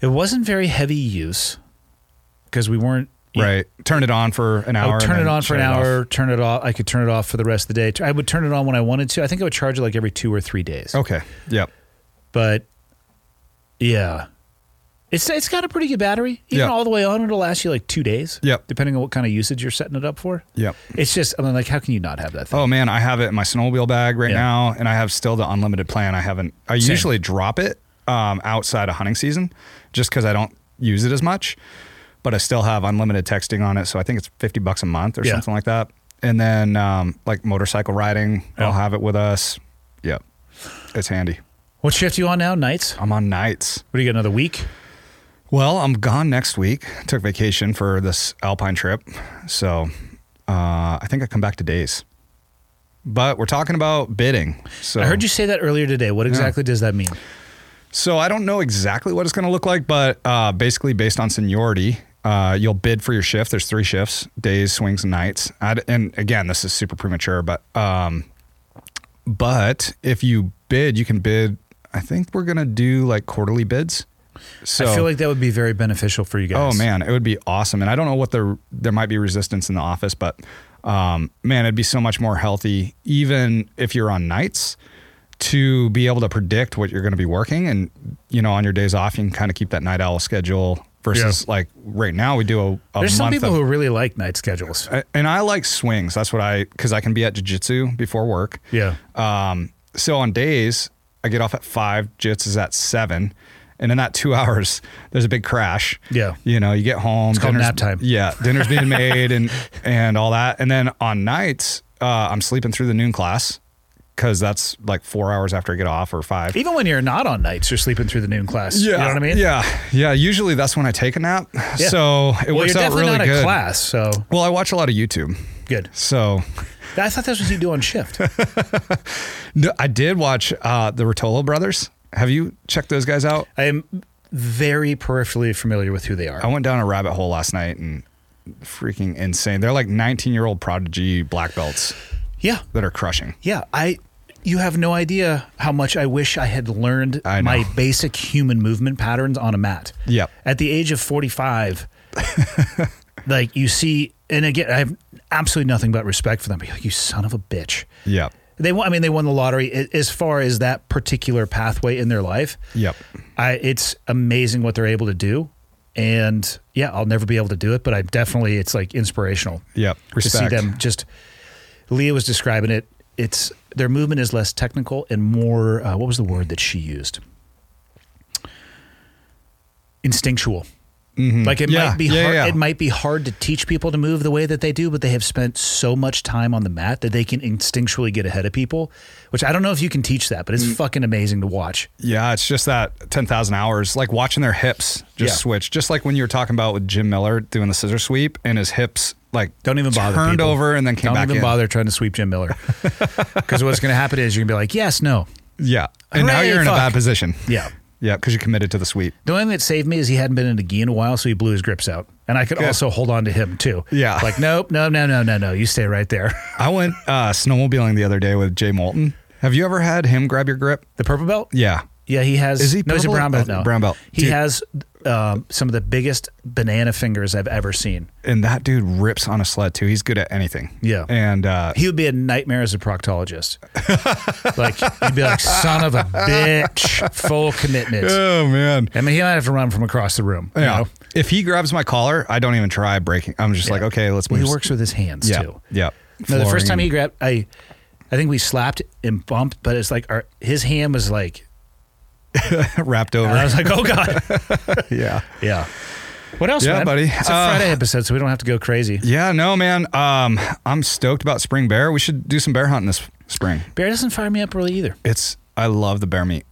Speaker 1: it wasn't very heavy use because we weren't
Speaker 4: Right. Turn it on for an
Speaker 1: I
Speaker 4: hour.
Speaker 1: would turn
Speaker 4: and
Speaker 1: it
Speaker 4: then
Speaker 1: on for an
Speaker 4: shut it off.
Speaker 1: hour, turn it off. I could turn it off for the rest of the day. I would turn it on when I wanted to. I think I would charge it like every two or three days.
Speaker 4: Okay. Yep.
Speaker 1: But yeah, it's it's got a pretty good battery. Even
Speaker 4: Yeah.
Speaker 1: all the way on, it'll last you like two days.
Speaker 4: Yep.
Speaker 1: Depending on what kind of usage you're setting it up for.
Speaker 4: Yep.
Speaker 1: It's just I mean, like, how can you not have that thing?
Speaker 4: Oh man, I have it in my snowmobile bag right
Speaker 1: Yeah.
Speaker 4: now, and I have still the unlimited plan. I haven't. I
Speaker 1: Same.
Speaker 4: usually drop it um, outside of hunting season, just because I don't use it as much. But I still have unlimited texting on it, so I think it's fifty bucks a month or
Speaker 1: Yeah.
Speaker 4: something like that. And then um, like motorcycle riding. I'll have it with us. Yep, it's handy.
Speaker 1: What shift you on now? Nights?
Speaker 4: I'm on nights.
Speaker 1: What do you got? Another week?
Speaker 4: Well, I'm gone next week. Took vacation for this alpine trip, so uh, I think I come back to days. But we're talking about bidding. So
Speaker 1: I heard you say that earlier today. What exactly does that mean?
Speaker 4: So I don't know exactly what it's going to look like, but uh, basically based on seniority, uh, you'll bid for your shift. There's three shifts: days, swings, and nights. I'd, and again, this is super premature, but um, but if you bid, you can bid. I think we're gonna do like quarterly bids. So
Speaker 1: I feel like that would be very beneficial for you guys.
Speaker 4: Oh man, it would be awesome. And I don't know what the there might be resistance in the office, but um, man, it'd be so much more healthy, even if you're on nights, to be able to predict what you're going to be working. And you know, on your days off, you can kind of keep that night owl schedule. Versus
Speaker 1: Yeah.
Speaker 4: like right now, we do a, a
Speaker 1: There's some people
Speaker 4: of,
Speaker 1: who really like night schedules.
Speaker 4: And I like swings. That's what I because I can be at jujitsu before work.
Speaker 1: Yeah.
Speaker 4: Um, so on days, I get off at five. Jits is at seven, and in that two hours, there's a big crash.
Speaker 1: Yeah.
Speaker 4: you know, you get home.
Speaker 1: It's called nap time.
Speaker 4: Yeah, dinner's being (laughs) made and and all that, and then on nights, uh, I'm sleeping through the noon class because that's like four hours after I get off or five.
Speaker 1: Even when you're not on nights, you're sleeping through the noon class. Yeah, You know what I mean?
Speaker 4: Yeah, yeah. Usually that's when I take a nap.
Speaker 1: Yeah.
Speaker 4: So it
Speaker 1: Well,
Speaker 4: works out really
Speaker 1: not
Speaker 4: good.
Speaker 1: a class, so
Speaker 4: Well, I watch a lot of YouTube.
Speaker 1: good.
Speaker 4: So
Speaker 1: I thought that's what you do on shift. (laughs)
Speaker 4: no, I did watch uh, the Ruotolo brothers. Have you checked those guys out?
Speaker 1: I am very peripherally familiar with who they are.
Speaker 4: I went down a rabbit hole last night and freaking insane. They're like 19 year old prodigy black belts
Speaker 1: Yeah,
Speaker 4: that are crushing.
Speaker 1: yeah. I. You have no idea how much I wish I had learned
Speaker 4: I
Speaker 1: my basic human movement patterns on a mat.
Speaker 4: Yep.
Speaker 1: At the age of 45, (laughs) like you see, and again, I have absolutely nothing but respect for them. But like, you son of a bitch.
Speaker 4: Yep.
Speaker 1: They won. I mean, they won the lottery. As far as that particular pathway in their life,
Speaker 4: Yep.
Speaker 1: I, it's amazing what they're able to do. And yeah, I'll never be able to do it, but I definitely, it's like inspirational
Speaker 4: Yep.
Speaker 1: to see them just. Leah was describing it. It's their movement is less technical and more. Uh, what was the word that she used? Instinctual. Like it
Speaker 4: Mm-hmm. Yeah,
Speaker 1: might be
Speaker 4: yeah,
Speaker 1: hard.
Speaker 4: yeah.
Speaker 1: It might be hard to teach people to move the way that they do, but they have spent so much time on the mat that they can instinctually get ahead of people. Which I don't know if you can teach that, but
Speaker 4: Mm.
Speaker 1: it's fucking amazing to watch.
Speaker 4: Yeah, it's just that 10,000 hours, like watching their hips just switch. Just like when you were talking about with Jim Miller doing the scissor sweep and his hips like
Speaker 1: Don't even bother.
Speaker 4: turned
Speaker 1: people.
Speaker 4: over and then came
Speaker 1: Don't
Speaker 4: back
Speaker 1: even
Speaker 4: in.
Speaker 1: bother trying to sweep Jim Miller, (laughs) because what's going to happen is you're going to be like, yes, no,
Speaker 4: Yeah. And now you're in a bad position.
Speaker 1: yeah.
Speaker 4: Yeah, because you committed to the sweep.
Speaker 1: The only thing that saved me is he hadn't been in a gi in a while, so he blew his grips out, and I could
Speaker 4: Good.
Speaker 1: also hold on to him too.
Speaker 4: Yeah.
Speaker 1: like nope, no, no, no, no, no, you stay right there. (laughs)
Speaker 4: I went uh, snowmobiling the other day with Jay Moulton. Have you ever had him grab your grip?
Speaker 1: The purple belt,
Speaker 4: Yeah.
Speaker 1: yeah, he has.
Speaker 4: Is he
Speaker 1: no, he's a
Speaker 4: purple?
Speaker 1: brown belt
Speaker 4: Uh,
Speaker 1: now.
Speaker 4: brown belt.
Speaker 1: He
Speaker 4: Dude.
Speaker 1: has um, some of the biggest banana fingers I've ever seen.
Speaker 4: And that dude rips on a sled too. He's good at anything.
Speaker 1: Yeah.
Speaker 4: And uh,
Speaker 1: He would be a nightmare as a proctologist. (laughs) like he'd be like, son of a bitch, full commitment.
Speaker 4: oh man.
Speaker 1: I mean, he might have to run from across the room. you
Speaker 4: Yeah.
Speaker 1: know?
Speaker 4: If he grabs my collar, I don't even try breaking. I'm just like, okay, let's
Speaker 1: Well,
Speaker 4: move.
Speaker 1: he works with his hands
Speaker 4: yeah.
Speaker 1: too.
Speaker 4: Yeah.
Speaker 1: No, the first time he grabbed, I, I think we slapped and bumped, but it's like our his hand was like, (laughs)
Speaker 4: wrapped over.
Speaker 1: I was like, oh god, (laughs)
Speaker 4: yeah.
Speaker 1: yeah. What else,
Speaker 4: Yeah,
Speaker 1: man?
Speaker 4: buddy.
Speaker 1: It's a
Speaker 4: Uh,
Speaker 1: Friday episode, so we don't have to go crazy.
Speaker 4: Yeah, no, man. Um, I'm stoked about spring bear. We should do some bear hunting this spring.
Speaker 1: Bear doesn't fire me up really either.
Speaker 4: It's I love the bear meat.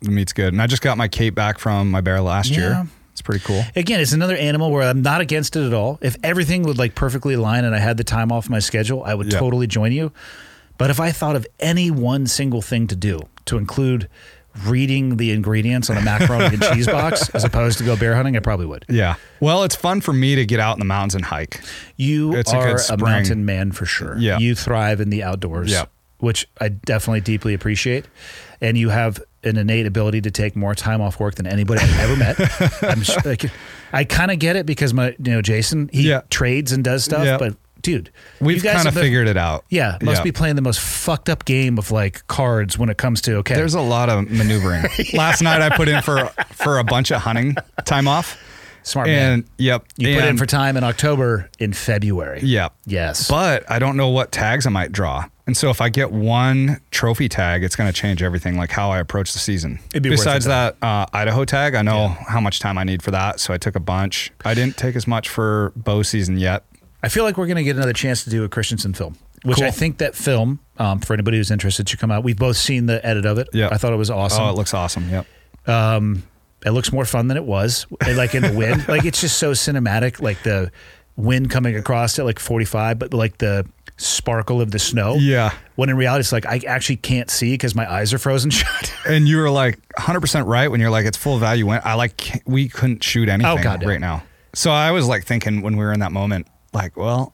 Speaker 4: The meat's good, and I just got my cape back from my bear last
Speaker 1: Yeah.
Speaker 4: year. It's pretty cool.
Speaker 1: Again, it's another animal where I'm not against it at all. If everything would like perfectly align and I had the time off my schedule, I would
Speaker 4: Yeah.
Speaker 1: totally join you. But if I thought of any one single thing to do to include reading the ingredients on a macaroni and (laughs) cheese box as opposed to go bear hunting, I probably would.
Speaker 4: Yeah. Well, it's fun for me to get out in the mountains and hike.
Speaker 1: You
Speaker 4: It's a
Speaker 1: are a,
Speaker 4: spring.
Speaker 1: mountain man for sure.
Speaker 4: Yeah.
Speaker 1: You thrive in the outdoors,
Speaker 4: Yeah.
Speaker 1: which I definitely deeply appreciate. And you have an innate ability to take more time off work than anybody I've ever met. (laughs) I'm sh- like, I kind of get it because my, you know, Jason, he
Speaker 4: Yeah.
Speaker 1: trades and does stuff,
Speaker 4: Yeah.
Speaker 1: but dude,
Speaker 4: We've kind of figured it out.
Speaker 1: Yeah, must
Speaker 4: Yeah.
Speaker 1: be playing the most fucked up game of like cards when it comes to okay.
Speaker 4: There's a lot of maneuvering. (laughs) Last night I put in for for a bunch of hunting time off,
Speaker 1: smart man.
Speaker 4: and yep,
Speaker 1: You put in for time in October, in February.
Speaker 4: Yep.
Speaker 1: Yes.
Speaker 4: But I don't know what tags I might draw. And so if I get one trophy tag, it's going to change everything, like how I approach the season.
Speaker 1: It'd be worth
Speaker 4: Besides that uh, Idaho tag, I know how much time I need for that. So I took a bunch. I didn't take as much for bow season yet.
Speaker 1: I feel like we're going to get another chance to do a Christensen film, which
Speaker 4: Cool.
Speaker 1: I think that film, um, for anybody who's interested, should come out. We've both seen the edit of it.
Speaker 4: Yeah.
Speaker 1: I thought it was awesome.
Speaker 4: Oh, it looks awesome. Yep.
Speaker 1: it looks more fun than it was. Like in the wind, (laughs) like it's just so cinematic. Like the wind coming across it, like 45, but like the sparkle of the snow.
Speaker 4: Yeah.
Speaker 1: When in reality, it's like I actually can't see because my eyes are frozen (laughs) shut.
Speaker 4: And you were like 100% right when you're like, it's full value. When I like, we couldn't shoot anything
Speaker 1: Oh, goddamn.
Speaker 4: right now. So I was like thinking when we were in that moment, like, well,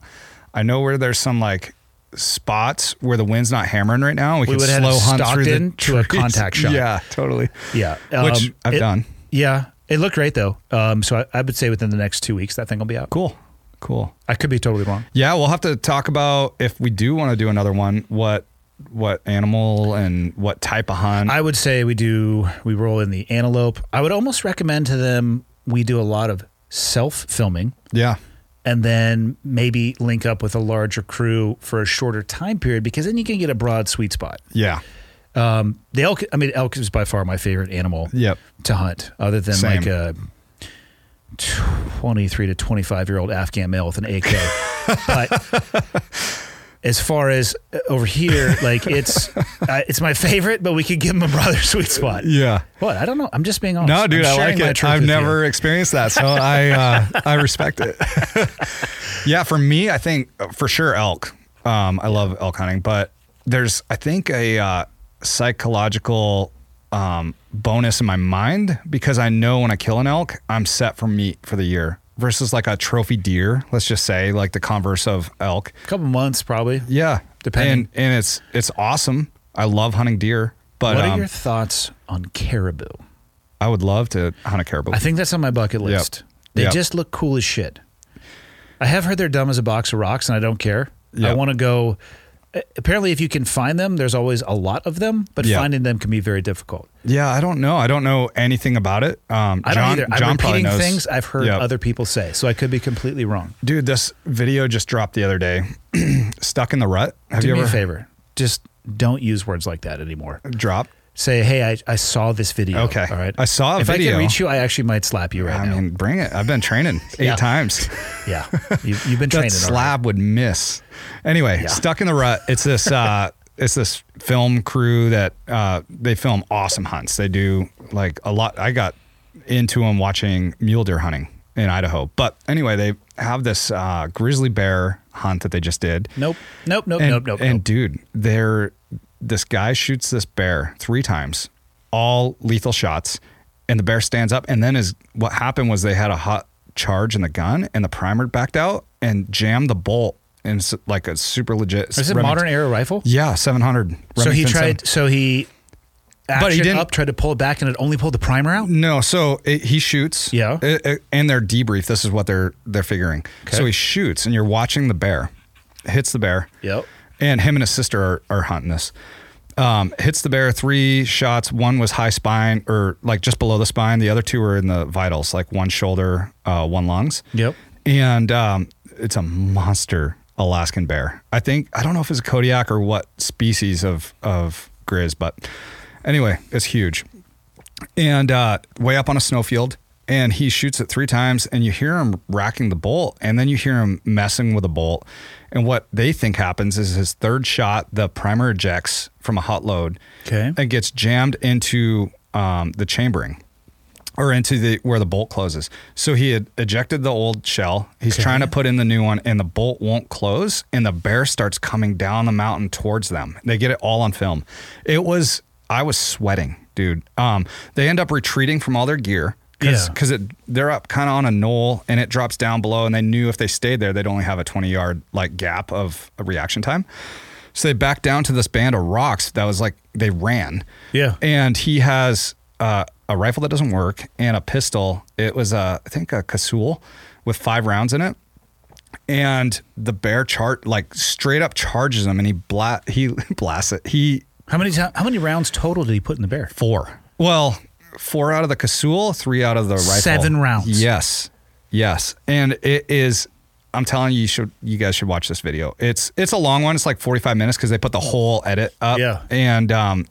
Speaker 4: I know where there's some like spots where the wind's not hammering right now. We,
Speaker 1: We would have
Speaker 4: slow hunt through the
Speaker 1: to a contact shot.
Speaker 4: Yeah, totally.
Speaker 1: yeah.
Speaker 4: Which
Speaker 1: Um,
Speaker 4: I've
Speaker 1: it-
Speaker 4: done.
Speaker 1: Yeah. It looked great though. Um, so I, I would say within the next two weeks, that thing will be out.
Speaker 4: Cool. Cool.
Speaker 1: I could be totally wrong.
Speaker 4: Yeah, we'll have to talk about if we do want to do another one, what what animal and what type of hunt.
Speaker 1: I would say we do we roll in the antelope. I would almost recommend to them we do a lot of self filming
Speaker 4: yeah.
Speaker 1: And then maybe link up with a larger crew for a shorter time period because then you can get a broad sweet spot.
Speaker 4: Yeah.
Speaker 1: Um, the elk, I mean, elk is by far my favorite animal
Speaker 4: Yep.
Speaker 1: to hunt, other than
Speaker 4: Same.
Speaker 1: like a 23 to 25 year old Afghan male with an AK. (laughs) but as far as uh, over here, like it's (laughs) uh, it's my favorite, but we could give him a brother (laughs) sweet spot.
Speaker 4: Yeah.
Speaker 1: What? I don't know. I'm just being honest.
Speaker 4: No, dude, I like it. I've
Speaker 1: with you.
Speaker 4: never experienced that, so I uh, (laughs) I respect it. yeah, for me, I think uh, for sure elk. Um, I love elk hunting, but there's I think a uh, psychological um, bonus in my mind because I know when I kill an elk, I'm set for meat for the year. Versus like a trophy deer, let's just say, like the converse of elk.
Speaker 1: A couple months probably.
Speaker 4: Yeah,
Speaker 1: Depending.
Speaker 4: and and it's it's awesome. I love hunting deer, but
Speaker 1: what are
Speaker 4: um,
Speaker 1: your thoughts on caribou?
Speaker 4: I would love to hunt a caribou.
Speaker 1: I think that's on my bucket list. They
Speaker 4: Yep.
Speaker 1: just look cool as shit. I have heard they're dumb as a box of rocks, and I don't care. I want to go. Apparently, if you can find them, there's always a lot of them, but
Speaker 4: Yeah.
Speaker 1: finding them can be very difficult.
Speaker 4: Yeah, I don't know. I don't know anything about it. Um,
Speaker 1: I
Speaker 4: John,
Speaker 1: don't either. I'm
Speaker 4: John
Speaker 1: repeating things I've heard
Speaker 4: Yep.
Speaker 1: other people say, so I could be completely wrong.
Speaker 4: Dude, this video just dropped the other day. (clears throat) Stuck in the rut. Have
Speaker 1: Do
Speaker 4: you
Speaker 1: me
Speaker 4: ever
Speaker 1: a favor. Just don't use words like that anymore.
Speaker 4: drop?
Speaker 1: Say, hey, I, I saw this video.
Speaker 4: Okay.
Speaker 1: All right.
Speaker 4: I saw a video.
Speaker 1: if I can reach you, I actually might slap you right
Speaker 4: I
Speaker 1: now.
Speaker 4: I mean, bring it. I've been training (laughs) eight
Speaker 1: Yeah.
Speaker 4: times. (laughs)
Speaker 1: yeah. You, you've been (laughs) training. all right.
Speaker 4: slab would miss. Anyway,
Speaker 1: Yeah.
Speaker 4: stuck in the rut. It's this. Uh, it's this film crew that uh, they film awesome hunts. They do like a lot. I got into them watching mule deer hunting in Idaho. But anyway, they have this uh, grizzly bear hunt that they just did.
Speaker 1: Nope. Nope. Nope.
Speaker 4: and,
Speaker 1: nope. Nope.
Speaker 4: and
Speaker 1: nope.
Speaker 4: dude, there, this guy shoots this bear three times, all lethal shots, and the bear stands up. And then is what happened was they had a hot charge in the gun, and the primer backed out and jammed the bolt in s- like a super legit.
Speaker 1: Is it
Speaker 4: Remington-
Speaker 1: modern era rifle?
Speaker 4: Yeah, seven hundred.
Speaker 1: So he tried. So he.
Speaker 4: But he didn't-
Speaker 1: up, tried to pull it back, and it only pulled the primer out.
Speaker 4: No, so it, he shoots.
Speaker 1: Yeah.
Speaker 4: It- it- and their debrief. This is what they're they're figuring.
Speaker 1: Okay.
Speaker 4: So he shoots, and you're watching the bear, hits the bear.
Speaker 1: Yep.
Speaker 4: And him and his sister are, are hunting this. Um, hits the bear three shots. One was high spine or like just below the spine. The other two were in the vitals, like one shoulder, uh, one lungs.
Speaker 1: Yep.
Speaker 4: And um, it's a monster Alaskan bear. I think I don't know if it's a Kodiak or what species of of grizz, but anyway, it's huge. And uh, way up on a snowfield, and he shoots it three times, and you hear him racking the bolt, and then you hear him messing with the bolt. And what they think happens is his third shot, the primer ejects from a hot load,
Speaker 1: Okay.
Speaker 4: and gets jammed into um, the chambering or into the where the bolt closes. So he had ejected the old shell. He's
Speaker 1: Okay.
Speaker 4: trying to put in the new one, and the bolt won't close. And the bear starts coming down the mountain towards them. They get it all on film. It was I was sweating, dude. Um, they end up retreating from all their gear because
Speaker 1: Yeah.
Speaker 4: because it they're up kind of on a knoll and it drops down below, and they knew if they stayed there, they'd only have a twenty yard like gap of a reaction time. So they backed down to this band of rocks that was like they ran.
Speaker 1: Yeah.
Speaker 4: And he has uh, a rifle that doesn't work and a pistol. It was a, I think a Casull with five rounds in it. And the bear chart like straight up charges him and he bla- he (laughs) blasts it. He
Speaker 1: How many How many rounds total did he put in the bear?
Speaker 4: four. Well, four out of the Casull, three out of the rifle.
Speaker 1: Seven rounds.
Speaker 4: Yes. Yes. And it is I'm telling you, you should you guys should watch this video. It's it's a long one. It's like 45 minutes because they put the whole edit up.
Speaker 1: Yeah.
Speaker 4: And um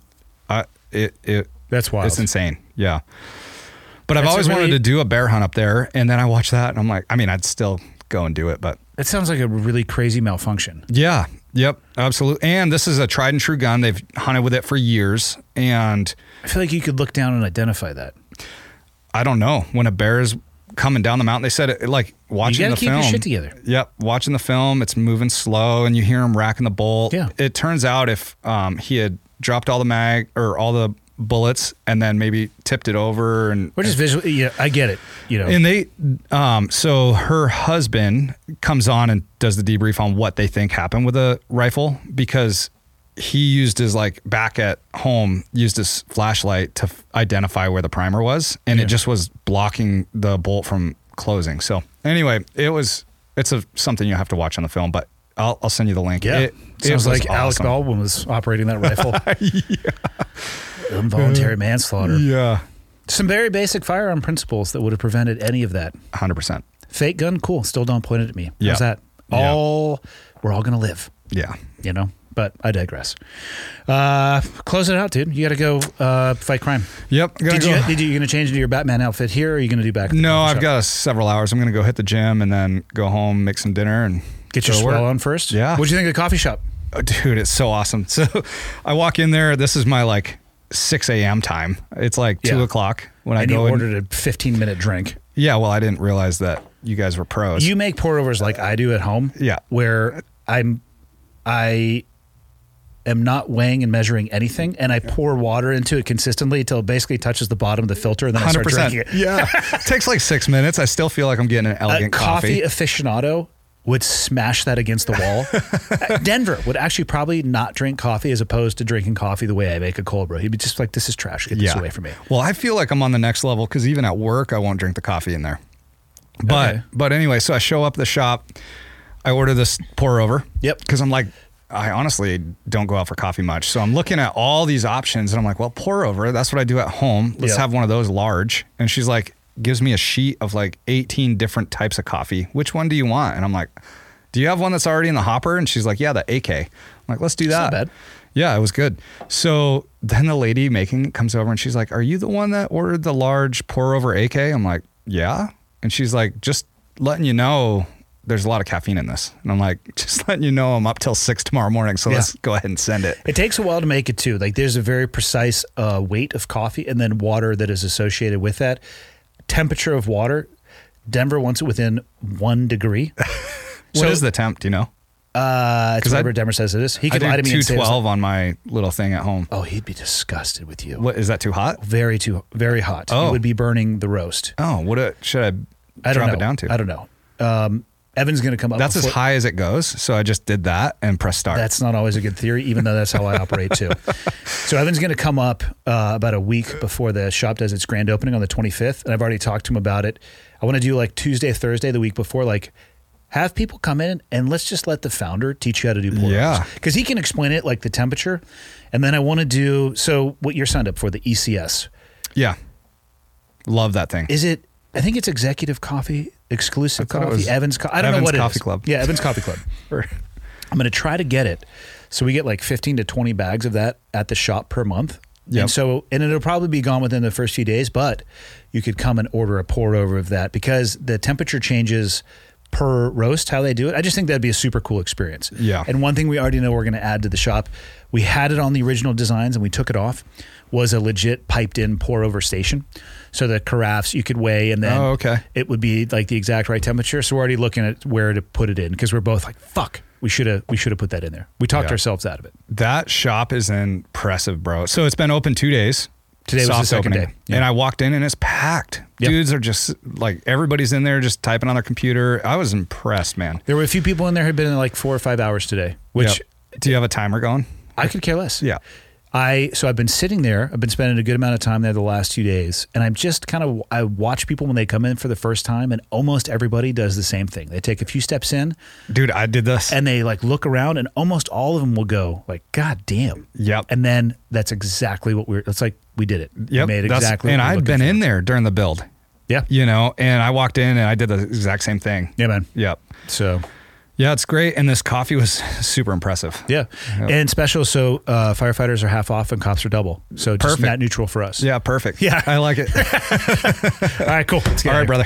Speaker 4: I it it
Speaker 1: That's wild.
Speaker 4: It's insane. Yeah. But I've
Speaker 1: That's a
Speaker 4: always wanted to do a bear hunt up there. And then I watch that and I'm like, I mean, I'd still go and do it, but
Speaker 1: That sounds like a really crazy malfunction.
Speaker 4: yeah. Yep. Absolutely. And this is a tried and true gun. They've hunted with it for years. And
Speaker 1: I feel like you could look down and identify that.
Speaker 4: I don't know when a bear is coming down the mountain. They said it like watching the
Speaker 1: keep your
Speaker 4: film.
Speaker 1: shit together.
Speaker 4: Yep, watching the film, it's moving slow, and you hear him racking the bolt.
Speaker 1: Yeah.
Speaker 4: It turns out if um, he had dropped all the mag or all the bullets and then maybe tipped it over and
Speaker 1: We're just visually. Yeah, I get it. You know.
Speaker 4: and they um so her husband comes on and does the debrief on what they think happened with a rifle because he used his like back at home used his flashlight to f- identify where the primer was and
Speaker 1: Yeah.
Speaker 4: it just was blocking the bolt from closing so anyway it was it's a something you have to watch on the film but I'll, I'll send you the link
Speaker 1: yeah.
Speaker 4: it,
Speaker 1: Sounds like Alec. Baldwin was operating that rifle. (laughs) Involuntary manslaughter.
Speaker 4: yeah
Speaker 1: Some very basic firearm principles that would have prevented any of that.
Speaker 4: 100%
Speaker 1: Fake gun, cool. Still don't point it at me.
Speaker 4: Yeah.
Speaker 1: How's that?
Speaker 4: Yeah.
Speaker 1: All we're all gonna live.
Speaker 4: yeah
Speaker 1: You know. But I digress. Uh, close it out, dude. You got to go uh, fight crime.
Speaker 4: yep
Speaker 1: Did you, did you, you going to change into your Batman outfit here, or are you going to do back?
Speaker 4: no i've
Speaker 1: shop?
Speaker 4: got several hours i'm gonna go hit the gym and then go home make some dinner and
Speaker 1: get your
Speaker 4: go
Speaker 1: swell on first.
Speaker 4: Yeah.
Speaker 1: What'd you think of the coffee shop?
Speaker 4: Oh, dude, it's so awesome. (laughs) So I walk in there. This is my like 6 a.m. time. It's like two
Speaker 1: Yeah.
Speaker 4: o'clock when I
Speaker 1: And you
Speaker 4: go in.
Speaker 1: ordered a 15 minute drink.
Speaker 4: Yeah, well, I didn't realize that you guys were pros.
Speaker 1: You make pour overs like I do at home.
Speaker 4: Yeah.
Speaker 1: Where I'm, I am not weighing and measuring anything, and I pour water into it consistently until it basically touches the bottom of the filter, and then I start drinking it.
Speaker 4: Yeah, it (laughs) takes like six minutes. I still feel like I'm getting an
Speaker 1: A
Speaker 4: elegant
Speaker 1: coffee
Speaker 4: coffee.
Speaker 1: aficionado would smash that against the wall. (laughs) Uh, Denver would actually probably not drink coffee as opposed to drinking coffee the way I make a cold brew. He'd be just like, "This is trash. Get this away from me."
Speaker 4: Well, I feel like I'm on the next level because even at work, I won't drink the coffee in there. But
Speaker 1: Okay.
Speaker 4: but anyway, so I show up at the shop. I order this pour over.
Speaker 1: Yep.
Speaker 4: Because I'm like, I honestly don't go out for coffee much. So I'm looking at all these options and I'm like, well, pour over. That's what I do at home. Let's
Speaker 1: Yep.
Speaker 4: have one of those large. And she's like, gives me a sheet of like 18 different types of coffee. Which one do you want? And I'm like, do you have one that's already in the hopper? And she's like, yeah, the AK. I'm like, let's do that. Yeah, it was good. So then the lady making it comes over and she's like, Are you the one that ordered the large pour over AK? I'm like, Yeah. And she's like, Just letting you know there's a lot of caffeine in this. And I'm like, Just (laughs) letting you know I'm up till six tomorrow morning. So
Speaker 1: Yeah.
Speaker 4: let's go ahead and send it.
Speaker 1: It takes a while to make it too. Like there's a very precise uh, weight of coffee and then water that is associated with that. Temperature of water. Denver wants it within one degree. (laughs)
Speaker 4: What is
Speaker 1: So-
Speaker 4: the temp? Do you know?
Speaker 1: Uh, it's
Speaker 4: 'Cause I-
Speaker 1: whatever Denver says it is. He could lie to me and say it was-
Speaker 4: 212 on my little thing at home.
Speaker 1: Oh, he'd be disgusted with you.
Speaker 4: What is that too hot?
Speaker 1: Very too very hot.
Speaker 4: Oh.
Speaker 1: You would be burning the roast.
Speaker 4: Oh, what a, should I,
Speaker 1: I don't
Speaker 4: drop
Speaker 1: know.
Speaker 4: it down to?
Speaker 1: I don't know. Um, Evan's going to come up.
Speaker 4: That's as high as it goes. So I just did that and press start.
Speaker 1: That's not always a good theory, even though that's how I operate too. (laughs) So Evan's going to come up uh, about a week before the shop does its grand opening on the 25th, and I've already talked to him about it. I want to do like Tuesday, Thursday, the week before, like have people come in and let's just let the founder teach you how to do pour
Speaker 4: Yeah.
Speaker 1: because he can explain it like the temperature, and then I want to do so. What you're signed up for the ECS
Speaker 4: yeah. Love that thing.
Speaker 1: is it? I think it's Executive Coffee exclusive
Speaker 4: it
Speaker 1: coffee.
Speaker 4: was
Speaker 1: Evans. Co- I don't know what
Speaker 4: Coffee
Speaker 1: is.
Speaker 4: Club.
Speaker 1: Yeah, Evans Coffee Club. (laughs) I'm going to try to get it. So we get like 15 to 20 bags of that at the shop per month.
Speaker 4: Yep.
Speaker 1: And so, and it'll probably be gone within the first few days, but you could come and order a pour over of that because the temperature changes per roast, how they do it. I just think that'd be a super cool experience.
Speaker 4: Yeah.
Speaker 1: And one thing we already know we're going to add to the shop, we had it on the original designs and we took it off, was a legit piped in pour over station. So the carafes you could weigh and then
Speaker 4: Oh, okay.
Speaker 1: it would be like the exact right temperature. So we're already looking at where to put it in because we're both like, fuck, we should have we should have put that in there. We talked
Speaker 4: Yeah.
Speaker 1: ourselves out of it.
Speaker 4: That shop is impressive, bro. So it's been open two days.
Speaker 1: Today was the second
Speaker 4: opening.
Speaker 1: day. Yeah.
Speaker 4: And I walked in and it's packed.
Speaker 1: Yeah.
Speaker 4: Dudes are just like everybody's in there just typing on their computer. I was impressed, man.
Speaker 1: There were a few people in there who had been in like four or five hours today, which
Speaker 4: Yep. do you have a timer going?
Speaker 1: I could care less.
Speaker 4: Yeah.
Speaker 1: I so I've been sitting there. I've been spending a good amount of time there the last two days, and I'm just kind of I watch people when they come in for the first time, and almost everybody does the same thing. They take a few steps in,
Speaker 4: Dude, I did this.
Speaker 1: and they like look around, and almost all of them will go like, "God damn!"
Speaker 4: Yep.
Speaker 1: And then that's exactly what we're. It's like we did it. We
Speaker 4: Yep.
Speaker 1: made exactly.
Speaker 4: And I'd been
Speaker 1: for.
Speaker 4: in there during the build,
Speaker 1: Yeah.
Speaker 4: you know, and I walked in and I did the exact same thing.
Speaker 1: Yeah, man.
Speaker 4: Yep.
Speaker 1: So
Speaker 4: Yeah, it's great. And this coffee was (laughs) super impressive.
Speaker 1: yeah, and special. So uh, firefighters are half off, and cops are double. So just
Speaker 4: Perfect.
Speaker 1: net neutral for us.
Speaker 4: Yeah, perfect.
Speaker 1: Yeah.
Speaker 4: I like it. (laughs)
Speaker 1: All right. Cool.
Speaker 4: All right, brother.